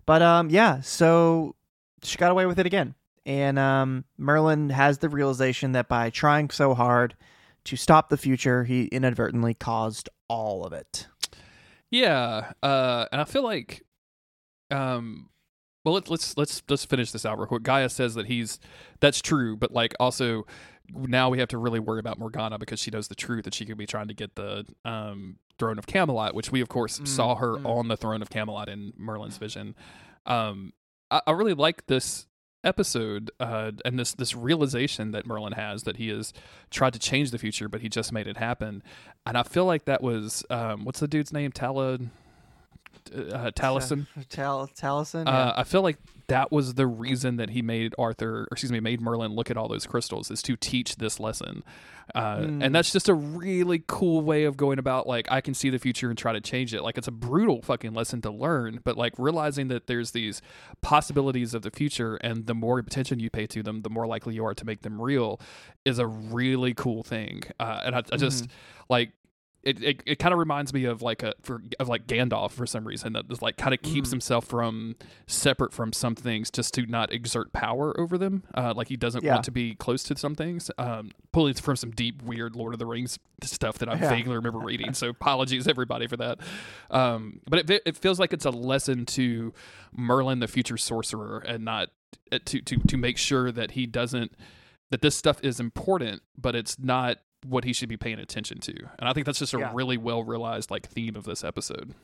But um, yeah, so she got away with it again. And um, Merlin has the realization that by trying so hard to stop the future, he inadvertently caused all of it. Yeah, uh, and I feel like, um, well, let's let's let's let's finish this out real quick. Gaius says that he's that's true, but like also now we have to really worry about Morgana because she knows the truth that she could be trying to get the um throne of Camelot, which we of course Mm, saw her mm. on the throne of Camelot in Merlin's vision. Um, I, I really like this episode uh, and this this realization that Merlin has that he has tried to change the future, but he just made it happen. And I feel like that was um, what's the dude's name? Tala uh, Taliesin. Tal- Taliesin. Uh, I feel like that was the reason that he made Arthur, or excuse me, made Merlin look at all those crystals is to teach this lesson. Uh, Hmm. And that's just a really cool way of going about, like, I can see the future and try to change it. Like, it's a brutal fucking lesson to learn, but like realizing that there's these possibilities of the future, and the more attention you pay to them, the more likely you are to make them real, is a really cool thing. Uh, and I, I just Mm-hmm. like it, it, it kind of reminds me of like a for of like Gandalf for some reason that is like kind of keeps Mm. himself from separate from some things just to not exert power over them. Uh, like he doesn't Yeah. want to be close to some things. Um, pulling from some deep, weird Lord of the Rings stuff that I Yeah. vaguely remember reading. So apologies everybody for that. Um, but it it feels like it's a lesson to Merlin, the future sorcerer, and not uh, to to to make sure that he doesn't that this stuff is important, but it's not what he should be paying attention to. And I think that's just a Yeah. really well realized like theme of this episode.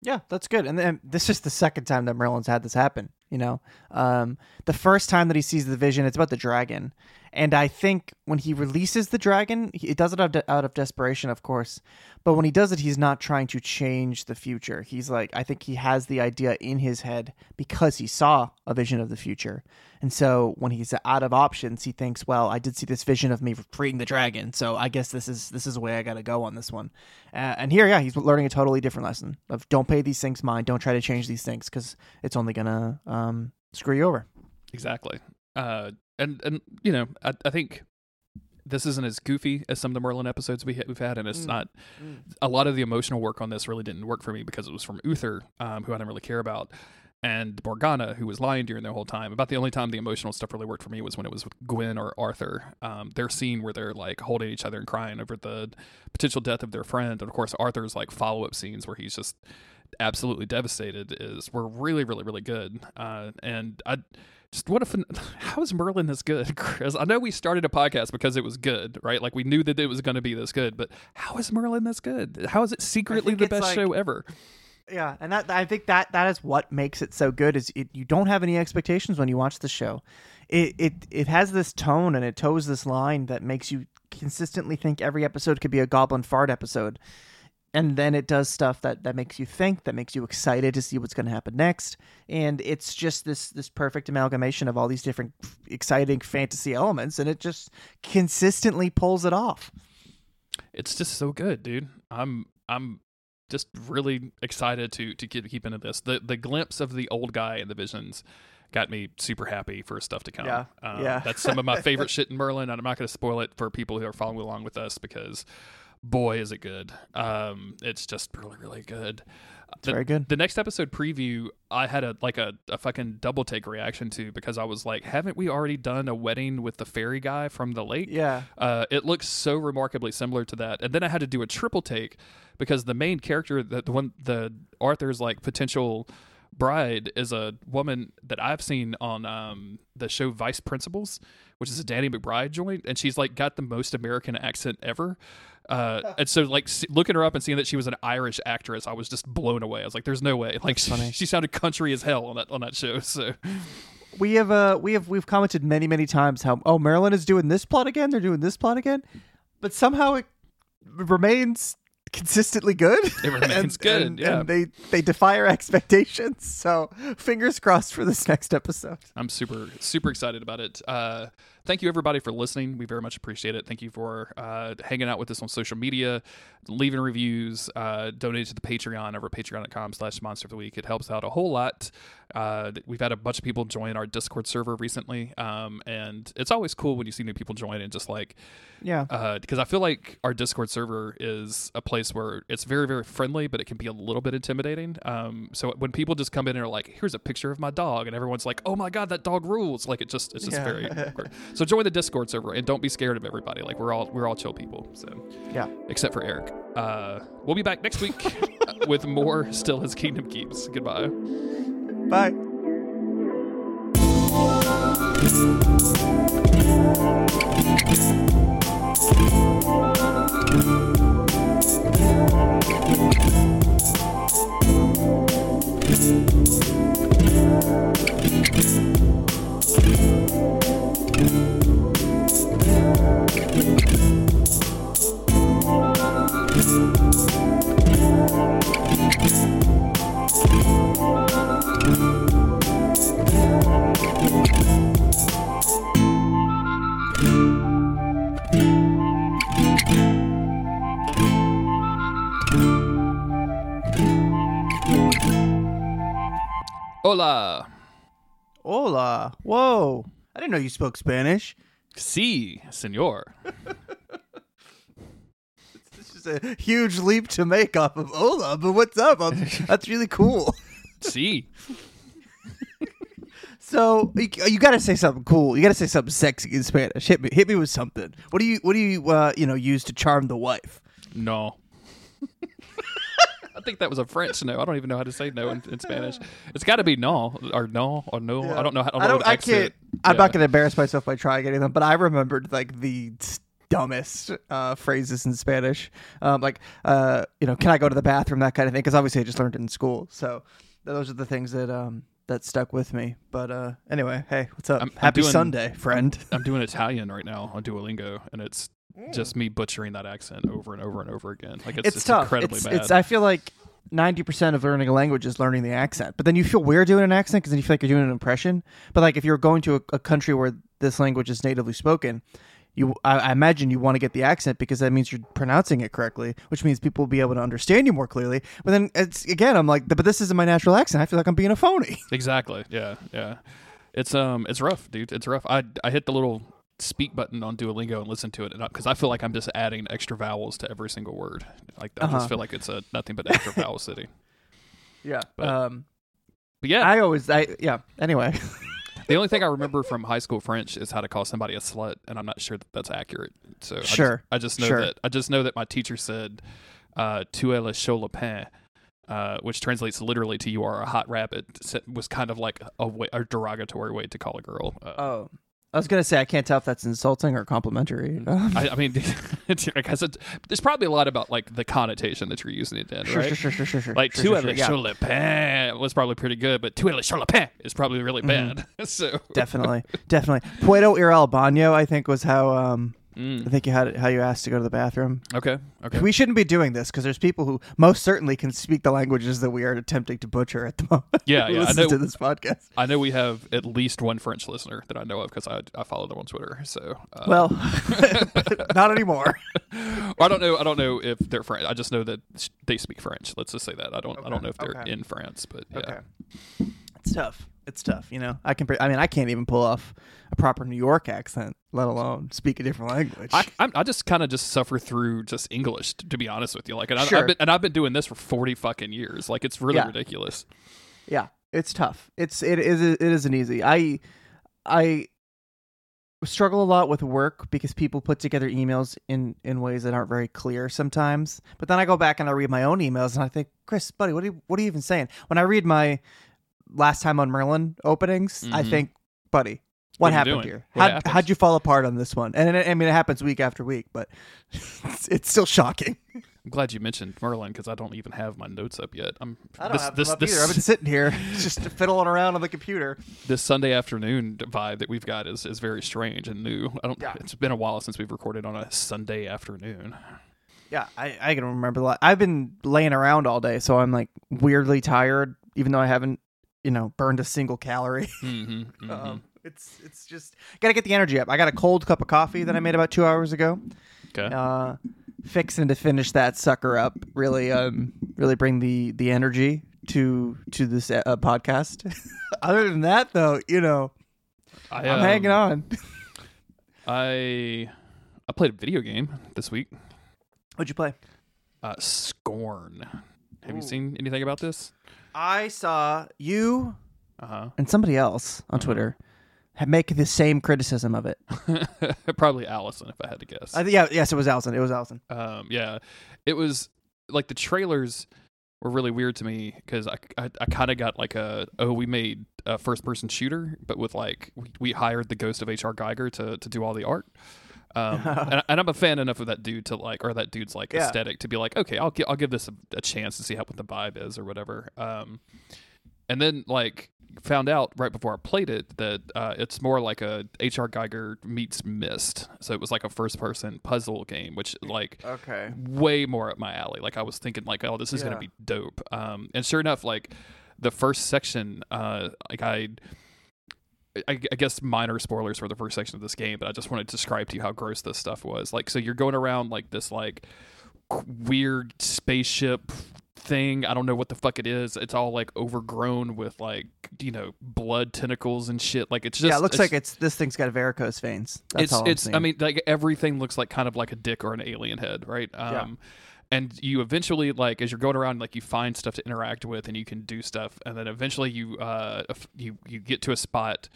Yeah, that's good. And then this is the second time that Merlin's had this happen. You know, um, the first time that he sees the vision, it's about the dragon, and I think when he releases the dragon, he does it out of, out of desperation, of course. But when he does it, he's not trying to change the future. He's like, I think he has the idea in his head because he saw a vision of the future, and so when he's out of options, he thinks, well, I did see this vision of me freeing the dragon, so I guess this is this is the way I got to go on this one. Uh, and here, yeah, he's learning a totally different lesson of don't pay these things mind, don't try to change these things because it's only gonna um, screw you over. Exactly. Uh, and and you know, I, I think this isn't as goofy as some of the Merlin episodes we we've had, and it's Mm. not. A lot of the emotional work on this really didn't work for me because it was from Uther, um, who I didn't really care about, and Morgana, who was lying during the whole time. About the only time the emotional stuff really worked for me was when it was with Gwen or Arthur. Um, their scene where they're like holding each other and crying over the potential death of their friend, and of course Arthur's like follow up scenes where he's just absolutely devastated is were really really really good. Uh, and I just what if how is Merlin this good, Chris? I know we started a podcast because it was good, right? Like we knew that it was going to be this good, but how is Merlin this good? How is it secretly the best like- show ever? Yeah, and that I think that that is what makes it so good is it, you don't have any expectations when you watch the show. It it it has this tone and it toes this line that makes you consistently think every episode could be a goblin fart episode. And then it does stuff that that makes you think, that makes you excited to see what's going to happen next, and it's just this this perfect amalgamation of all these different exciting fantasy elements, and it just consistently pulls it off. It's just so good, dude. I'm I'm just really excited to to keep keep into this. The the glimpse of the old guy in the visions got me super happy for stuff to come. Yeah, Um, yeah. that's some of my favorite shit in Merlin, and I'm not going to spoil it for people who are following along with us because boy is it good. Um, it's just really really good. It's very good. The next episode preview, I had a like a, a fucking double take reaction to because I was like, haven't we already done a wedding with the fairy guy from the lake? Yeah, Uh, it looks so remarkably similar to that. And then I had to do a triple take because the main character, the, the one, the Arthur's like potential bride is a woman that I've seen on um, the show Vice Principals, which is a Danny McBride joint, and she's like got the most American accent ever. Uh, and so like looking her up and seeing that she was an Irish actress, I was just blown away. I was like, "There's no way!" Like she, funny. she sounded country as hell on that on that show. So we have uh we have we've commented many many times how oh Merlin is doing this plot again they're doing this plot again but somehow it remains consistently good It remains good, and, yeah. and they they defy our expectations so fingers crossed for this next episode I'm super super excited about it. Uh, thank you everybody for listening. We very much appreciate it. Thank you for uh, hanging out with us on social media, leaving reviews, uh, donating to the Patreon over at patreon.com/slash Monster of the Week. It helps out a whole lot. Uh, we've had a bunch of people join our Discord server recently, um, and it's always cool when you see new people join and just like yeah because I feel like our Discord server is a place where it's very, very friendly, but it can be a little bit intimidating. Um, so when people just come in and are like, "Here's a picture of my dog," and everyone's like, "Oh my god, that dog rules!" Like it just, it's just Yeah. very. So join the Discord server and don't be scared of everybody. Like we're all, we're all chill people. So yeah except for Eric. Uh, we'll be back next week with more Still His Kingdom Keeps. Goodbye. bye Thank Hola. Hola. Whoa. I didn't know you spoke Spanish. Si, senor. It's just a huge leap to make off of hola, but what's up? Um, That's really cool. Si. So you, you got to say something cool. You got to say something sexy in Spanish. Hit me. Hit me with something. What do you What do you uh, you know use to charm the wife? No. I think that was a French no. I don't even know how to say no in, in Spanish. It's got to be no or no or no. I don't know. How, I don't, know what I can't. I'm Yeah. not going to embarrass myself by trying any of them. But I remembered like the dumbest uh, phrases in Spanish, um, like uh, you know, can I go to the bathroom? That kind of thing. Because obviously I just learned it in school. So those are the things that um, that stuck with me. But uh, anyway, hey, what's up? I'm- I'm Happy doing- Sunday, friend. I'm doing Italian right now on Duolingo, and it's just me butchering that accent over and over and over again. Like it's, it's, it's tough. incredibly It's, bad. it's. I feel like. Ninety percent of learning a language is learning the accent, but then you feel weird doing an accent because then you feel like you're doing an impression. But like if you're going to a, a country where this language is natively spoken, you I, I imagine you want to get the accent because that means you're pronouncing it correctly, which means people will be able to understand you more clearly. But then it's again, I'm like, but this isn't my natural accent. I feel like I'm being a phony. exactly. Yeah, yeah. It's um, it's rough, dude. It's rough. I I hit the little speak button on Duolingo and listen to it, because I feel like I'm just adding extra vowels to every single word. Like I Uh-huh. just feel like it's a nothing but extra vowel city. Yeah. But- um. But yeah, I always. I yeah. Anyway. the only thing I remember from high school French is how to call somebody a slut, and I'm not sure that that's accurate. So I just- Sure. I just, know Sure. that I just know that my teacher said, uh, "Tu es le chaud lapin." Uh, which translates literally to "you are a hot rabbit," was kind of like a, way, a derogatory way to call a girl. Uh, Oh. I was gonna say I can't tell if that's insulting or complimentary. Um, I, I mean, I guess there's probably a lot about like the connotation that you're using it in, right? sure, sure, sure, sure, sure. Like sure, "tu sure, sure, le was probably pretty good, but "tu le chaud is probably really Mm-hmm. bad. so definitely, definitely. Puedo ir al baño, I think, was how um, Mm. I think you had how you asked to go to the bathroom. okay, okay. We shouldn't be doing this because there's people who most certainly can speak the languages that we are attempting to butcher at the moment. Yeah, yeah, I know- to this podcast. I know we have at least one French listener that I know of because I, I follow them on Twitter. So, uh, Well, not anymore. I don't know. I don't know if they're French. I just know that they speak French. Let's just say that. I don't. I don't know if they're okay. in France, but yeah. Okay. It's tough. It's tough. You know, I can. I mean, I can't even pull off a proper New York accent, let alone speak a different language. I, I'm, I just kind of just suffer through just English, t- to be honest with you. Like, and, I, Sure. I've been, and I've been doing this for forty fucking years. Like, it's really Yeah. ridiculous. yeah, it's tough. It's it is it isn't easy. I I struggle a lot with work because people put together emails in in ways that aren't very clear sometimes. But then I go back and I read my own emails and I think, Chris, buddy, what are you what are you even saying? When I read my last time on Merlin openings, I Mhm. think, buddy. What What, happened here? What How'd, happened? how'd you fall apart on this one? And it, I mean, it happens week after week, but it's, it's still shocking. I'm glad you mentioned Merlin because I don't even have my notes up yet. I'm I don't this, have this, them up this, either. I've been sitting here just fiddling around on the computer. this Sunday afternoon vibe that we've got is, is very strange and new. I don't. Yeah. It's been a while since we've recorded on a Sunday afternoon. Yeah, I, I can remember a lot. I've been laying around all day, so I'm like weirdly tired, even though I haven't, you know, burned a single calorie. Mm-hmm, Um, it's it's just gotta get the energy up. I got a cold cup of coffee that I made about two hours ago. okay. Uh, fixing to finish that sucker up. Really, um, really bring the the energy to to this uh, podcast. Other than that, though, you know, I, I'm um, hanging on. I I played a video game this week. What'd you play? Uh, Scorn. Have you seen anything about this? I saw you Uh huh. and somebody else on Twitter ha- make the same criticism of it. Probably Allison, if I had to guess. I th- yeah, yes, it was Allison. It was Allison. um, yeah, it was like the trailers were really weird to me because I, I, I kind of got like a oh we made a first person shooter but with like we, we hired the ghost of HR Giger to to do all the art. Um, and, and I'm a fan enough of that dude to like, or that dude's like Yeah. aesthetic to be like, okay, I'll gi- I'll give this a, a chance to see how what the vibe is or whatever. Um, and then like found out right before I played it that uh, it's more like a HR Giger meets Myst. So it was like a first person puzzle game, which like Okay. way more up my alley. Like I was thinking like, oh, this is Yeah. gonna be dope. Um, and sure enough, like the first section, uh, like I I, I guess minor spoilers for the first section of this game, but I just wanted to describe to you how gross this stuff was. Like, so you're going around like this like weird spaceship thing. I don't know what the fuck it is. It's all like overgrown with like you know blood tentacles and shit. Like it's just yeah, it looks it's, like it's this thing's got varicose veins. That's it's it's. seeing. I mean, like everything looks like kind of like a dick or an alien head, right? Um, And you eventually like as you're going around, like you find stuff to interact with, and you can do stuff, and then eventually you uh you you get to a spot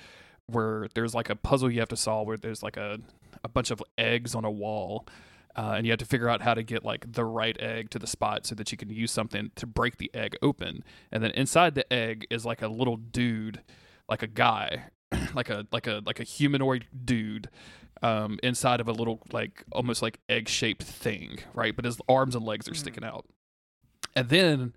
where there's like a puzzle you have to solve, where there's like a a bunch of eggs on a wall. Uh, and you have to figure out how to get like the right egg to the spot so that you can use something to break the egg open. And then inside the egg is like a little dude, like a guy, like a like a like a humanoid dude um, inside of a little like almost like egg shaped thing, right? But his arms and legs are sticking out. And then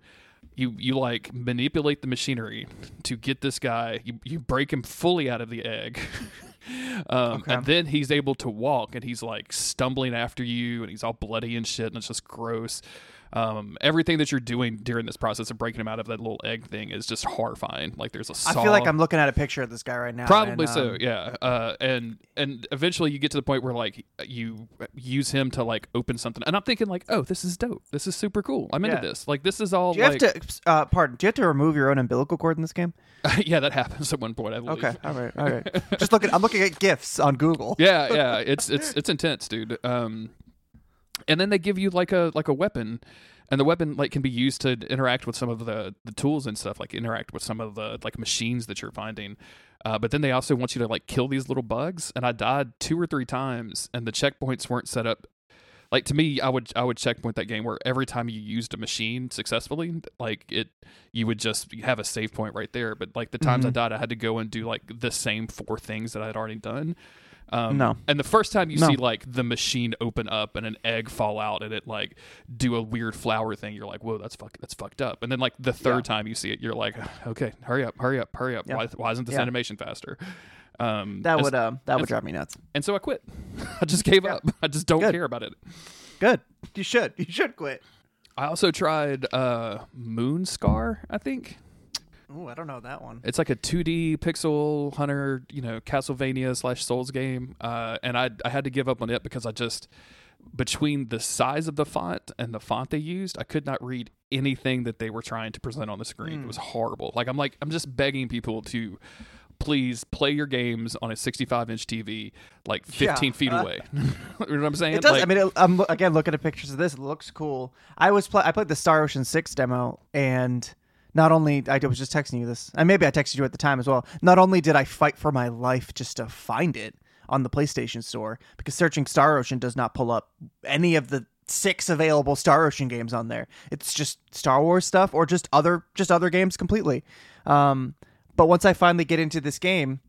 you you like manipulate the machinery to get this guy. You you break him fully out of the egg. um, Okay. And then he's able to walk, and he's like stumbling after you, and he's all bloody and shit, and it's just gross. Um, everything that you're doing during this process of breaking him out of that little egg thing is just horrifying. Like there's a I saw. feel like I'm looking at a picture of this guy right now. Probably and, so, um, yeah. Uh, and and eventually you get to the point where like you use him to like open something, and I'm thinking like, oh, this is dope. This is super cool. I'm into Yeah. this. Like this is all Do you like, have to? Uh, pardon. Do you have to remove your own umbilical cord in this game? yeah, that happens at one point. I believe. Okay. All right. All right. Just looking. I'm looking at gifs on Google. yeah, yeah. It's it's it's intense, dude. Um, and then they give you like a like a weapon, and the weapon like can be used to interact with some of the the tools and stuff, like interact with some of the like machines that you're finding. Uh, but then they also want you to like kill these little bugs, and I died two or three times, and the checkpoints weren't set up. Like to me, I would I would checkpoint that game where every time you used a machine successfully, like it, you would just have a save point right there. But like the times I Mhm. died, I had to go and do like the same four things that I had already done. Um, No. And the first time you No. see like the machine open up and an egg fall out and it like do a weird flower thing, you're like, whoa, that's fuck, that's fucked up. And then like the third Yeah. time you see it, you're like, okay, hurry up, hurry up, hurry up. Yeah. Why, why isn't this Yeah. animation faster? Um, That would um that would drive me nuts. and so I quit. I just gave up. I just don't Good. care about it. Good. You should. You should quit. I also tried uh, Moon Scar. I think Oh, I don't know that one. it's like a 2D pixel hunter, you know, Castlevania slash Souls game. Uh, and I I had to give up on it because I just between the size of the font and the font they used, I could not read anything that they were trying to present on the screen. It was horrible. Like I'm like I'm just begging people to please play your games on a 65 inch TV, like 15 Yeah. feet Uh, away. you know what I'm saying? It does. Like- I mean, it, I'm again looking at pictures of this. It looks cool. I was play. I played the Star Ocean Six demo, and not only I was just texting you this, and maybe I texted you at the time as well. Not only did I fight for my life just to find it on the PlayStation Store, because searching Star Ocean does not pull up any of the six available Star Ocean games on there. It's just Star Wars stuff or just other just other games completely. Um, but once I finally get into this game,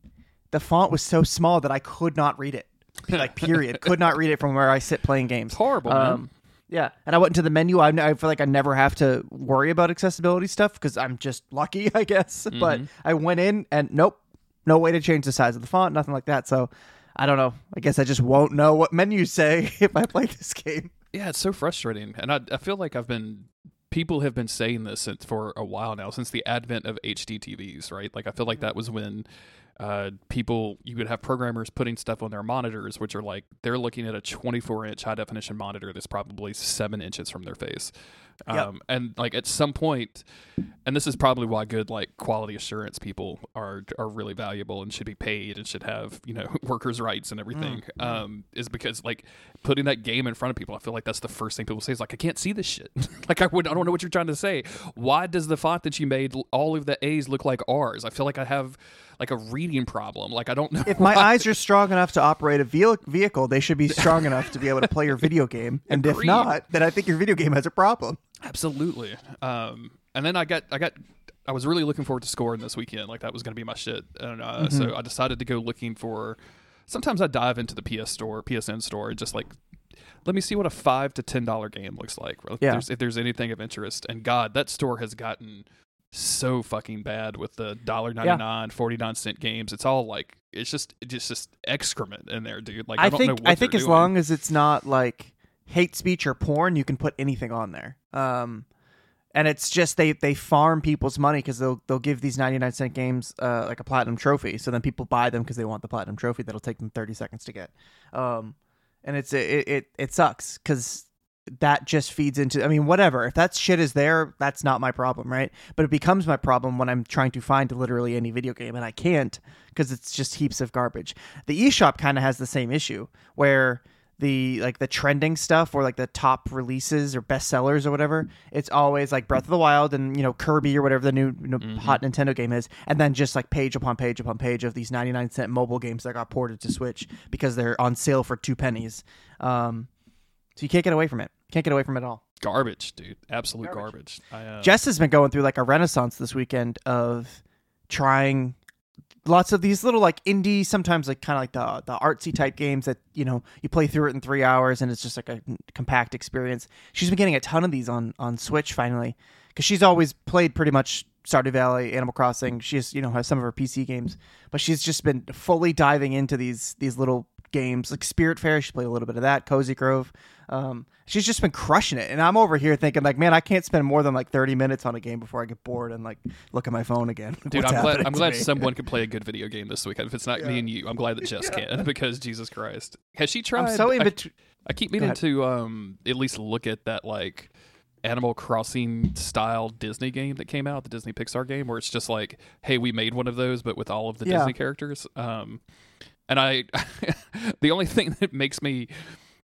the font was so small that I could not read it. Like period, could not read it from where I sit playing games. It's horrible, man. Um, yeah, and I went into the menu. I, I feel like I never have to worry about accessibility stuff because I'm just lucky, I guess. But Mm-hmm. I went in and nope, no way to change the size of the font, nothing like that. So I don't know. I guess I just won't know what menus say if I play this game. Yeah, it's so frustrating, and I I feel like I've been people have been saying this since for a while now since the advent of HD TVs, right? Like I feel like that was when uh, people you would have programmers putting stuff on their monitors, which are like they're looking at a 24 inch high definition monitor that's probably seven inches from their face. Yep. Um, and like at some point, and this is probably why good like quality assurance people are are really valuable and should be paid and should have you know workers' rights and everything. Um, is because like putting that game in front of people, I feel like that's the first thing people say is like I can't see this shit. like I would I don't know what you're trying to say. Why does the font that you made all of the A's look like R's? I feel like I have like a reading problem. Like I don't know. If my eyes are strong enough to operate a ve- vehicle, they should be strong enough to be able to play your video game. And if not, then I think your video game has a problem. Absolutely. Um, and then I got I got I was really looking forward to scoring this weekend. Like that was going to be my shit. And uh, Mm-hmm. so I decided to go looking for. Sometimes I dive into the PS store, PSN store, and just like let me see what a five to ten dollar game looks like. If, Yeah. there's, if there's anything of interest. And God, that store has gotten so fucking bad with the dollar ninety nine, forty nine cent games. It's all like it's just it's just just excrement in there, dude. Like I, I, don't think know. What I think as doing. long as it's not like hate speech or porn, you can put anything on there. Um, and it's just they they farm people's money because they'll they'll give these 99 cent games uh, like a platinum trophy so then people buy them because they want the platinum trophy that'll take them 30 seconds to get um and it's it it, it sucks because that just feeds into i mean whatever. If that shit is there that's not my problem right? But it becomes my problem when i'm trying to find literally any video game and i can't because it's just heaps of garbage. The eshop kind of has the same issue where the like the trending stuff or like the top releases or bestsellers or whatever it's always like breath of the wild and you know kirby or whatever the new you know, hot nintendo game is and then just like page upon page upon page of these 99 cent mobile games that got ported to switch because they're on sale for two pennies. Um so you can't get away from it can't get away from it at all Garbage, dude. Absolute garbage. I, uh, Jess has been going through like a renaissance this weekend of trying lots of these little like indie, sometimes like kind of like the the artsy type games that you know you play through it in three hours and it's just like a compact experience. She's been getting a ton of these on on Switch finally because she's always played pretty much Stardew Valley, Animal Crossing. She's you know has some of her PC games, but she's just been fully diving into these these little games like Spiritfarer. She played a little bit of that. Cozy Grove. Um, she's just been crushing it, and I'm over here thinking like, man, I can't spend more than like 30 minutes on a game before I get bored and like look at my phone again. Dude, I'm glad. I'm glad someone can play a good video game this weekend. If it's not me and you, I'm glad that Jess can because Jesus Christ, has she tried? I'm so in between. I keep meaning to um at least look at that like Animal Crossing style Disney game that came out, the Disney Pixar game, where it's just like, hey, we made one of those, but with all of the Yeah. Disney characters. Um, and I, the only thing that makes me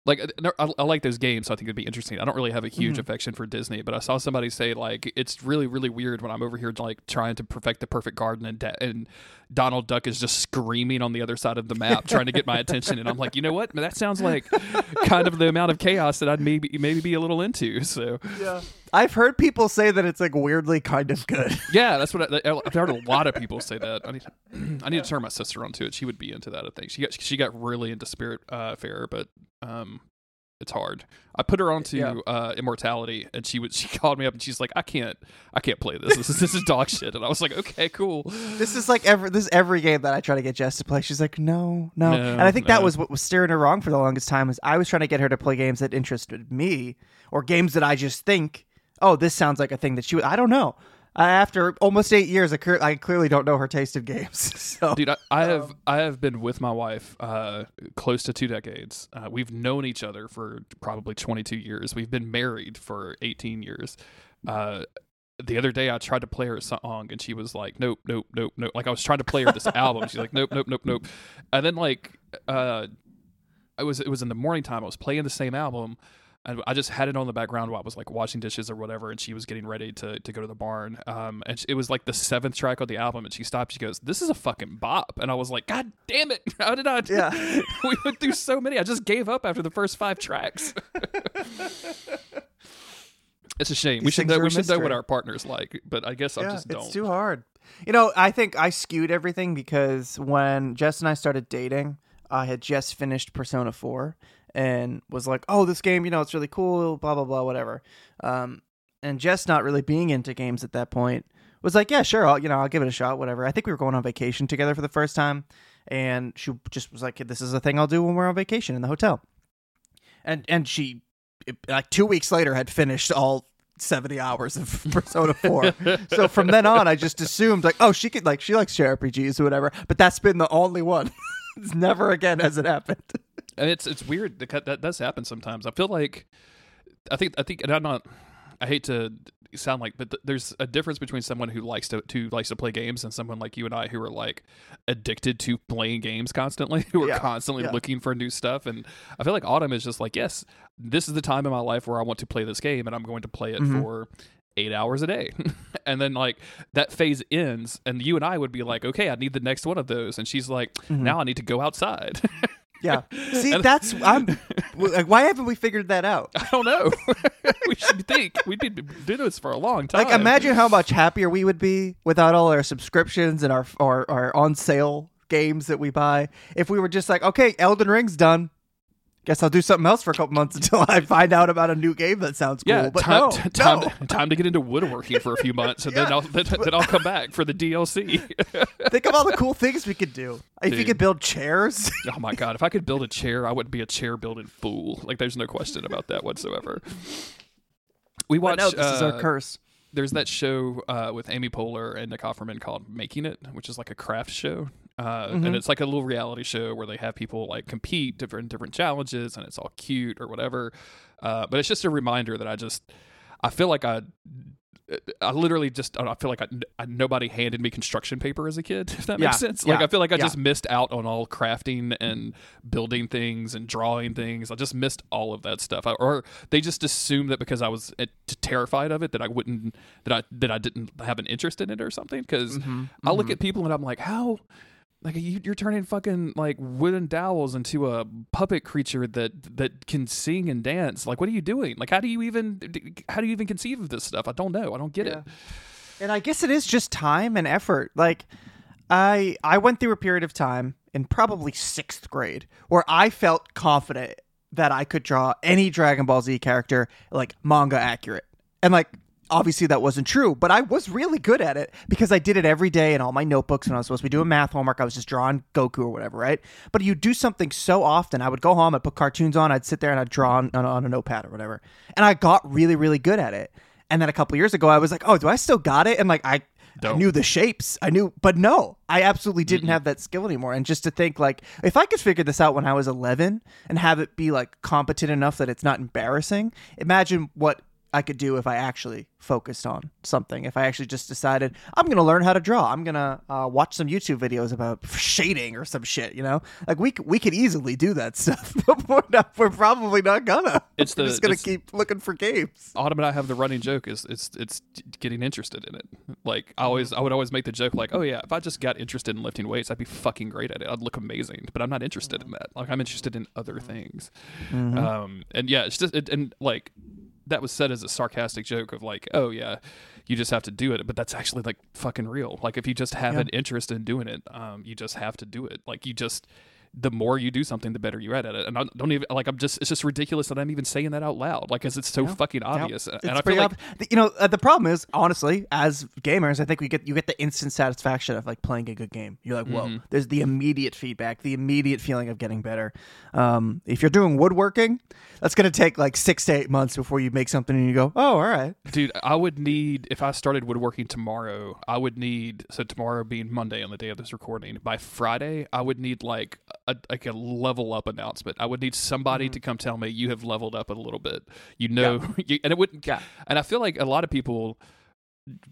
like I, I like those games, so I think it'd be interesting. I don't really have a huge Mm-hmm. affection for Disney, but I saw somebody say like it's really really weird when I'm over here like trying to perfect the perfect garden and da- and Donald Duck is just screaming on the other side of the map trying to get my attention, and I'm like, you know what? That sounds like kind of the amount of chaos that I'd maybe maybe be a little into. So I've heard people say that it's like weirdly kind of good. yeah, that's what I, I've heard. A lot of people say that. I need I need to turn my sister onto it. She would be into that. I think she got she got really into Spirit uh, Fair, but um, it's hard. I put her onto Yeah. uh, Immortality, and she would she called me up and she's like, I can't I can't play this. This is this is dog shit. And I was like, okay, cool. this is like every this is every game that I try to get Jess to play. She's like, no, no, No, and I think that was what was steering her wrong for the longest time. Is I was trying to get her to play games that interested me or games that I just think, oh, this sounds like a thing that she would. I don't know. Uh, after almost eight years, I, clear, I clearly don't know her taste of games. so Dude, I, I have I have been with my wife uh, close to two decades. Uh, we've known each other for probably 22 years. We've been married for 18 years. Uh, the other day, I tried to play her a song, and she was like, "Nope, nope, nope, nope." Like I was trying to play her this album. She's like, "Nope, nope, nope, nope." And then like, uh, I was it was in the morning time. I was playing the same album. And I just had it on the background while I was like washing dishes or whatever, and she was getting ready to, to go to the barn. Um, and it was like the seventh track on the album, and she stopped. She goes, "This is a fucking bop," and I was like, "God damn it! How did I?" Yeah. we went through so many. I just gave up after the first five tracks. it's a shame. we should know. We should know what our partners like, but I guess I just don't. It's too hard. You know, I think I skewed everything because when Jess and I started dating, I had just finished Persona 4 and was like, oh, this game, you know, it's really cool, blah, blah, blah, whatever. Um, and Jess not really being into games at that point was like, yeah, sure, I'll, you know, I'll give it a shot, whatever. I think we were going on vacation together for the first time. And she just was like, this is a thing I'll do when we're on vacation in the hotel. And, and she, like two weeks later, had finished all 70 hours of Persona 4. so from then on, I just assumed like, oh, she could like she likes JRPGs or whatever. But that's been the only one. it's never again has it happened. and it's it's weird that that does happen sometimes. I feel like I think I think and I'm not I hate to sound like but th- there's a difference between someone who likes to who likes to play games and someone like you and I who are like addicted to playing games constantly who are Yeah, constantly yeah. looking for new stuff and I feel like Autumn is just like yes this is the time in my life where I want to play this game and I'm going to play it Mhm. for eight hours a day and then like that phase ends and you and I would be like okay I need the next one of those and she's like Mm-hmm. now I need to go outside Yeah. See, And- that's I'm. Like, why haven't we figured that out? I don't know. we should think we've been doing this for a long time. Like, imagine how much happier we would be without all our subscriptions and our our, our on sale games that we buy. If we were just like, okay, Elden Ring's done. Guess I'll do something else for a couple months until I find out about a new game that sounds cool. Yeah, but time, no, t- time, no. time to get into woodworking for a few months, and then I'll then, then I'll come back for the DLC. Think of all the cool things we could do. If you could build chairs. oh my god, if I could build a chair, I would be a chair building fool. Like, there's no question about that whatsoever. We watch. no, this is our uh, curse. there's that show uh, with Amy Poehler and Nick Offerman called Making It, which is like a craft show. Uh, Mm-hmm. And it's like a little reality show where they have people like compete different different challenges, and it's all cute or whatever. Uh, but it's just a reminder that I just I feel like I I literally just I feel like I, I, nobody handed me construction paper as a kid. If that makes Yeah, sense. Like yeah, I feel like I yeah. just missed out on all crafting and building things and drawing things. I just missed all of that stuff. I, or they just assumed that because I was uh, terrified of it that I wouldn't that I that I didn't have an interest in it or something. Because Mm-hmm, I look at people and I'm like, how. Like you, you're turning fucking like wooden dowels into a puppet creature that that can sing and dance. Like, what are you doing? Like, how do you even how do you even conceive of this stuff? I don't know. I don't get it. And I guess it is just time and effort. Like I I went through a period of time in probably 6th grade where I felt confident that I could draw any Dragon Ball Z character like manga accurate. And like obviously that wasn't true, but I was really good at it because I did it every day in all my notebooks when I was supposed to be doing math homework. I was just drawing Goku or whatever, right? But you do something so often. I would go home, I'd put cartoons on, I'd sit there and I'd draw on, on, on a notepad or whatever. And I got really, really good at it. And then a couple years ago, I was like, oh, do I still got it? And like, I, I knew the shapes. I knew, but no, I absolutely didn't have that skill anymore. And just to think, like, if I could figure this out when I was 11 and have it be like competent enough that it's not embarrassing, imagine what I could do if I actually focused on something. If I actually just decided I'm going to learn how to draw, I'm going to uh, watch some YouTube videos about shading or some shit. You know, like we we could easily do that stuff, but we're, not, we're probably not gonna. It's we're just it's- keep looking for games. Autumn and I have the running joke is it's it's getting interested in it. Like I always I would always make the joke like, oh yeah, if I just got interested in lifting weights, I'd be fucking great at it. I'd look amazing. But I'm not interested in that. Like I'm interested in other things. Um, and yeah, it's just it, and like that was said as a sarcastic joke of like, oh yeah, you just have to do it. But that's actually like fucking real. Like if you just have Yeah. an interest in doing it, um, you just have to do it. Like you just the more you do something, the better you're at it. And I don't even like. I'm just. It's just ridiculous that I'm even saying that out loud. Like, cause it's so fucking obvious. It's And I feel like ob- you know uh, the problem is honestly as gamers I think we get you get the instant satisfaction of like playing a good game. You're like, whoa, Mm-hmm. there's the immediate feedback, the immediate feeling of getting better. Um, if you're doing woodworking, that's gonna take like six to eight months before you make something and you go, oh, all right. Dude, I would need if I started woodworking tomorrow. I would need so tomorrow being Monday on the day of this recording. By Friday, I would need like a like a level up announcement. I would need somebody Mm-hmm. to come tell me you have leveled up a little bit. You know, you, and it wouldn't. Yeah. And I feel like a lot of people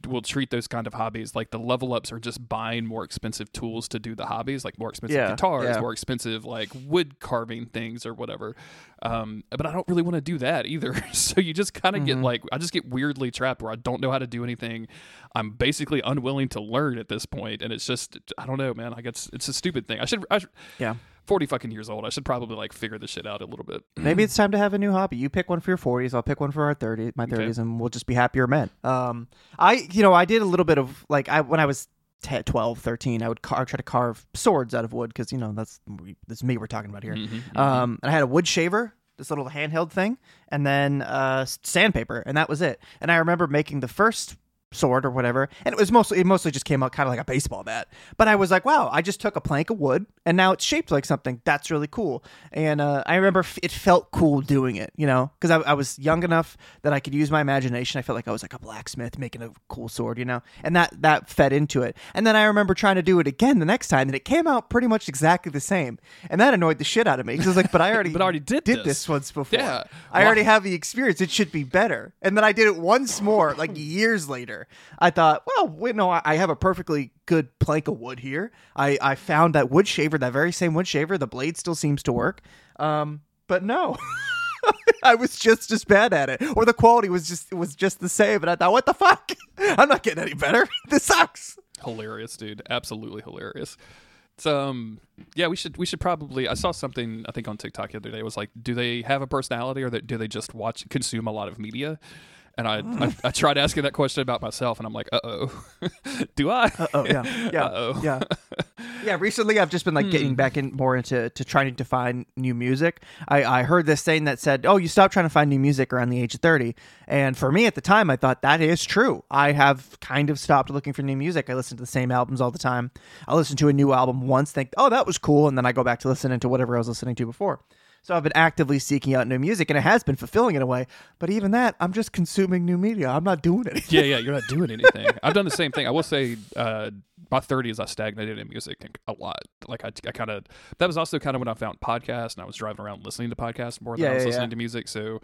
will treat those kind of hobbies like the level ups are just buying more expensive tools to do the hobbies, like more expensive Yeah, guitars, yeah. more expensive like wood carving things or whatever. Um, but I don't really want to do that either. so you just kind of Mm-hmm. get like I just get weirdly trapped where I don't know how to do anything. I'm basically unwilling to learn at this point, and it's just I don't know, man. I guess it's a stupid thing. I should. I should Yeah. Forty fucking years old. I should probably like figure this shit out a little bit. Maybe it's time to have a new hobby. You pick one for your 40s, I'll pick one for our 30s, my 30s, and we'll just be happier men. Um, I, you know, I did a little bit of like I when I was 10, 12, 13, I would car- try to carve swords out of wood because you know that's that's me we're talking about here. Um, and I had a wood shaver, this little handheld thing, and then uh, sandpaper, and that was it. And I remember making the first sword or whatever. And it was mostly it mostly just came out kind of like a baseball bat. But i was like wow i just took a plank of wood and now it's shaped like something. That's really cool. And uh, i remember f- it felt cool doing it you know? Because I, I was young enough that i could use my imagination. I felt like i was like a blacksmith making a cool sword you know? And that that fed into it. And then i remember trying to do it again the next time and it came out pretty much exactly the same. And that annoyed the shit out of me because i was like but i already But I already did did this. this once before. Yeah. i already have the experience. It should be better. And then i did it once more like years later i thought well wait, no I, have a perfectly good plank of wood here i i found that wood shaver that very same wood shaver the blade still seems to work um but no I was just as bad at it, or the quality was just was just the same. And I thought, what the fuck? I'm not getting any better. This sucks. hilarious, dude. Absolutely hilarious. It's um yeah, we should we should probably I saw something I think on TikTok the other day it was like, do they have a personality or do they just watch consume a lot of media? And I, I I tried asking that question about myself and I'm like, uh oh. do I? Uh oh yeah, yeah, Uh-oh. yeah, yeah. Recently, I've just been like Hmm. getting back in more into to trying to find new music. I I heard this saying that said, "Oh, you stop trying to find new music around the age of 30." And for me at the time, I thought that is true. I have kind of stopped looking for new music. I listen to the same albums all the time. I listen to a new album once, think, "Oh, that was cool," and then I go back to listening to whatever I was listening to before. So I've been actively seeking out new music, and it has been fulfilling in a way. But even that, I'm just consuming new media. I'm not doing anything. yeah, yeah, you're not doing anything. I've done the same thing. I will say, uh, my 30s, I stagnated in music a lot. Like I, I kind of that was also kind of when I found podcasts and I was driving around listening to podcasts more than Yeah, I was yeah, listening yeah. to music. So,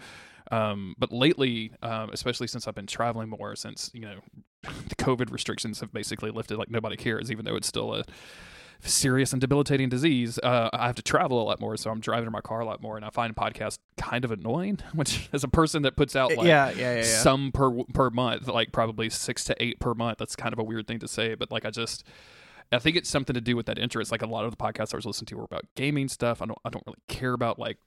um, but lately, um, especially since I've been traveling more, since you know the COVID restrictions have basically lifted, like nobody cares, even though it's still a serious and debilitating disease. Uh, I have to travel a lot more, so I'm driving in my car a lot more, and I find podcasts kind of annoying. Which, as a person that puts out like yeah, yeah, yeah, some per per month, like probably six to eight per month. That's kind of a weird thing to say, but like I just. I think it's something to do with that interest. Like a lot of the podcasts I was listening to were about gaming stuff. I don't I don't really care about like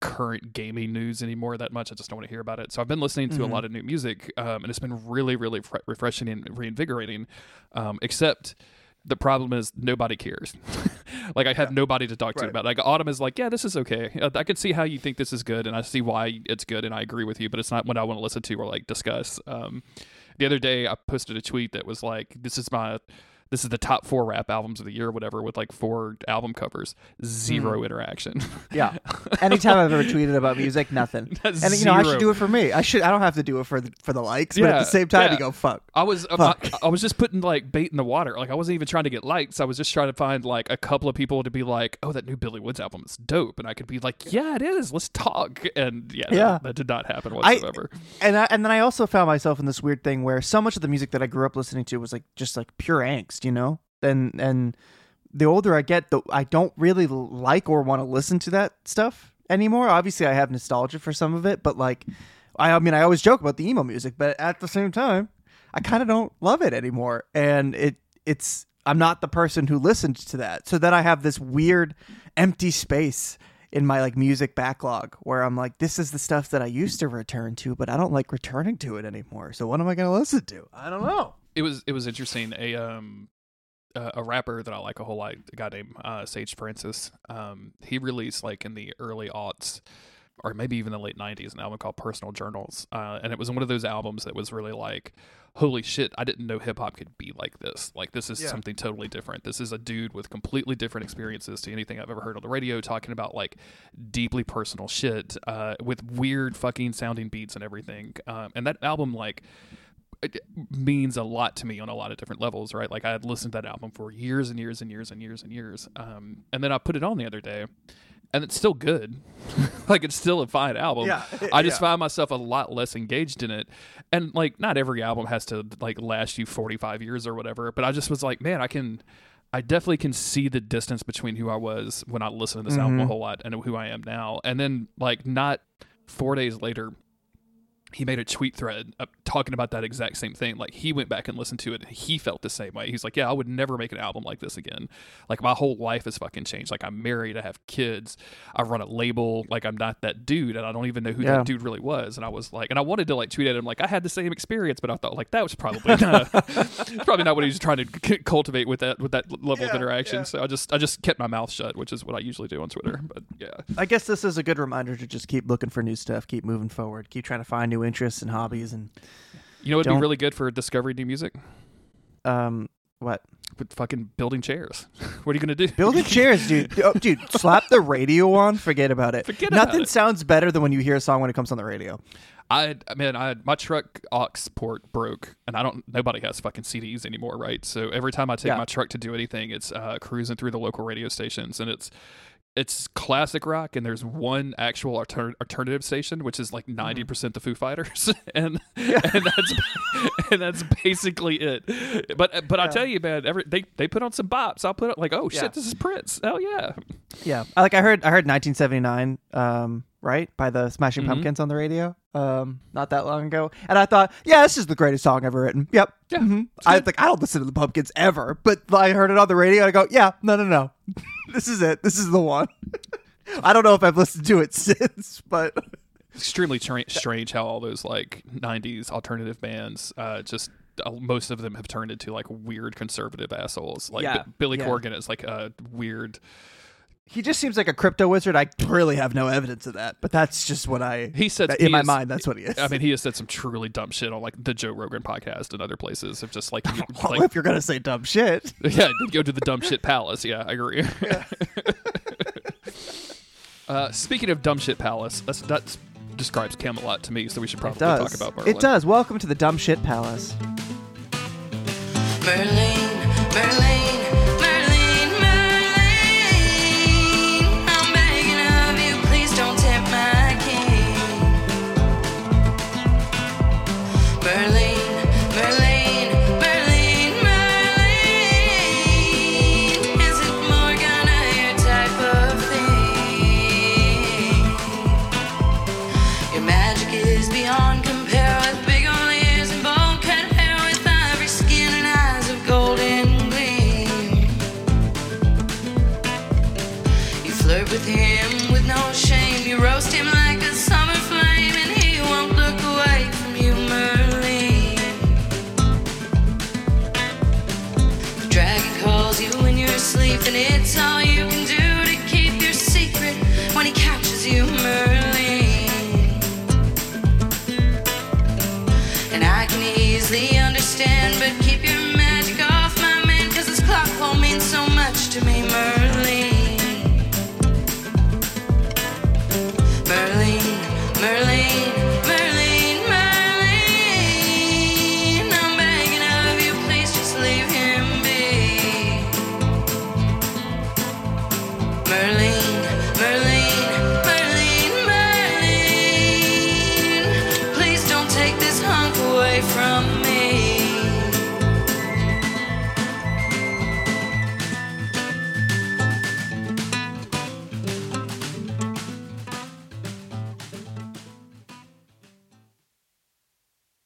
current gaming news anymore that much. I just don't want to hear about it. So I've been listening to Mhm. a lot of new music, um, and it's been really, really fre- refreshing and reinvigorating. Um, except the problem is nobody cares. like I have nobody to talk to Right. about. it. Like Autumn is like, yeah, this is okay. Uh, I can see how you think this is good, and I see why it's good, and I agree with you. But it's not what I want to listen to or like discuss. Um, the other day, I posted a tweet that was like, "This is my." This is the top four rap albums of the year, or whatever, with like four album covers. Zero interaction. Yeah. Anytime I've ever tweeted about music, nothing. And you know, I should do it for me. I should. I don't have to do it for the, for the likes, but at the same time, yeah. you go fuck. I was uh, Fuck. I, I was just putting like bait in the water. Like I wasn't even trying to get likes. I was just trying to find like a couple of people to be like, "Oh, that new Billy Woods album is dope," and I could be like, "Yeah, it is. Let's talk." And yeah, that- Yeah. that, did not happen I- whatsoever. And I, and then I also found myself in this weird thing where so much of the music that I grew up listening to was like just like pure angst, you know. And and the older I get, the I don't really like or want to listen to that stuff anymore. Obviously, I have nostalgia for some of it, but like, I, I mean, I always joke about the emo music, but at the same time, I kind of don't love it anymore. And it it's I'm not the person who listened to that, so then I have this weird empty space in my like music backlog where I'm like, this is the stuff that I used to return to, but I don't like returning to it anymore. So what am I going to listen to? I don't know. It was it was interesting. A um uh, a rapper that I like a whole lot, a guy named uh, Sage Francis. Um, he released like in the early aughts, or maybe even the late '90s, an album called Personal Journals, uh, and it was one of those albums that was really like, holy shit, I didn't know hip hop could be like this. Like this is Yeah. something totally different. This is a dude with completely different experiences to anything I've ever heard on the radio, talking about like deeply personal shit uh, with weird fucking sounding beats and everything. Um, and that album like it means a lot to me on a lot of different levels, right? Like I had listened to that album for years and years and years and years and years. Um, and then I put it on the other day and it's still good. like it's still a fine album. Yeah, I just yeah. found myself a lot less engaged in it. And like not every album has to like last you 45 years or whatever, but I just was like, man, I can I definitely can see the distance between who I was when I listened to this album a mm-hmm. whole lot and who I am now. And then like not 4 days later he made a tweet thread talking about that exact same thing. Like he went back and listened to it. And he felt the same way. He's like, "Yeah, I would never make an album like this again. Like my whole life has fucking changed. Like I'm married, I have kids, I run a label. Like I'm not that dude, and I don't even know who Yeah. that dude really was." And I was like, and I wanted to like tweet at him like I had the same experience, but I thought like that was probably not, probably not what he was trying to c- cultivate with that with that level of interaction. yeah. So I just I just kept my mouth shut, which is what I usually do on Twitter. But yeah. I guess this is a good reminder to just keep looking for new stuff, keep moving forward, keep trying to find new interests and hobbies and You know what'd be Don't- really good for discovering new music? um what? With fucking building chairs. what are you gonna do? Building chairs, dude. Oh, dude, slap the radio on, forget about it. Forget about Nothing it. sounds better than when you hear a song when it comes on the radio. I I mean I my truck aux port broke and I don't nobody has fucking CDs anymore, right? So every time I take Yeah. my truck to do anything, it's uh, cruising through the local radio stations and it's it's classic rock and there's one actual alter- alternative station which is like 90% the Foo Fighters and and that's and that's basically it. But but I tell you man, every they they put on some bops. I'll put it like, "Oh shit, Yeah. this is Prince." Hell yeah. Yeah, I- like I heard, I heard 1979, um, right by the Smashing Mhm. Pumpkins on the radio, um, not that long ago, and I thought, yeah, this is the greatest song ever written. Yep. Yeah, Mhm. I like I don't listen to the Pumpkins ever, but I heard it on the radio, and I go, yeah, no, no, no, this is it. This is the one. I don't know if I've listened to it since, but extremely tra- strange how all those like 90s alternative bands uh just uh, most of them have turned into like weird conservative assholes like Yeah, B- billy yeah. corgan is like a weird he just seems like a crypto wizard. I really have no evidence of that, but that's just what I. he said in he my is- mind, that's what he is. i mean he has said some truly dumb shit on like the joe rogan podcast and other places of just like, well, like if you're gonna say dumb shit, yeah go to the dumb shit palace yeah i agree Uh, speaking of dumb shit palace, that's, that describes Camelot to me, so we should probably talk about Merlin. It does. Welcome to the dumb shit palace. Merlin, Merlin,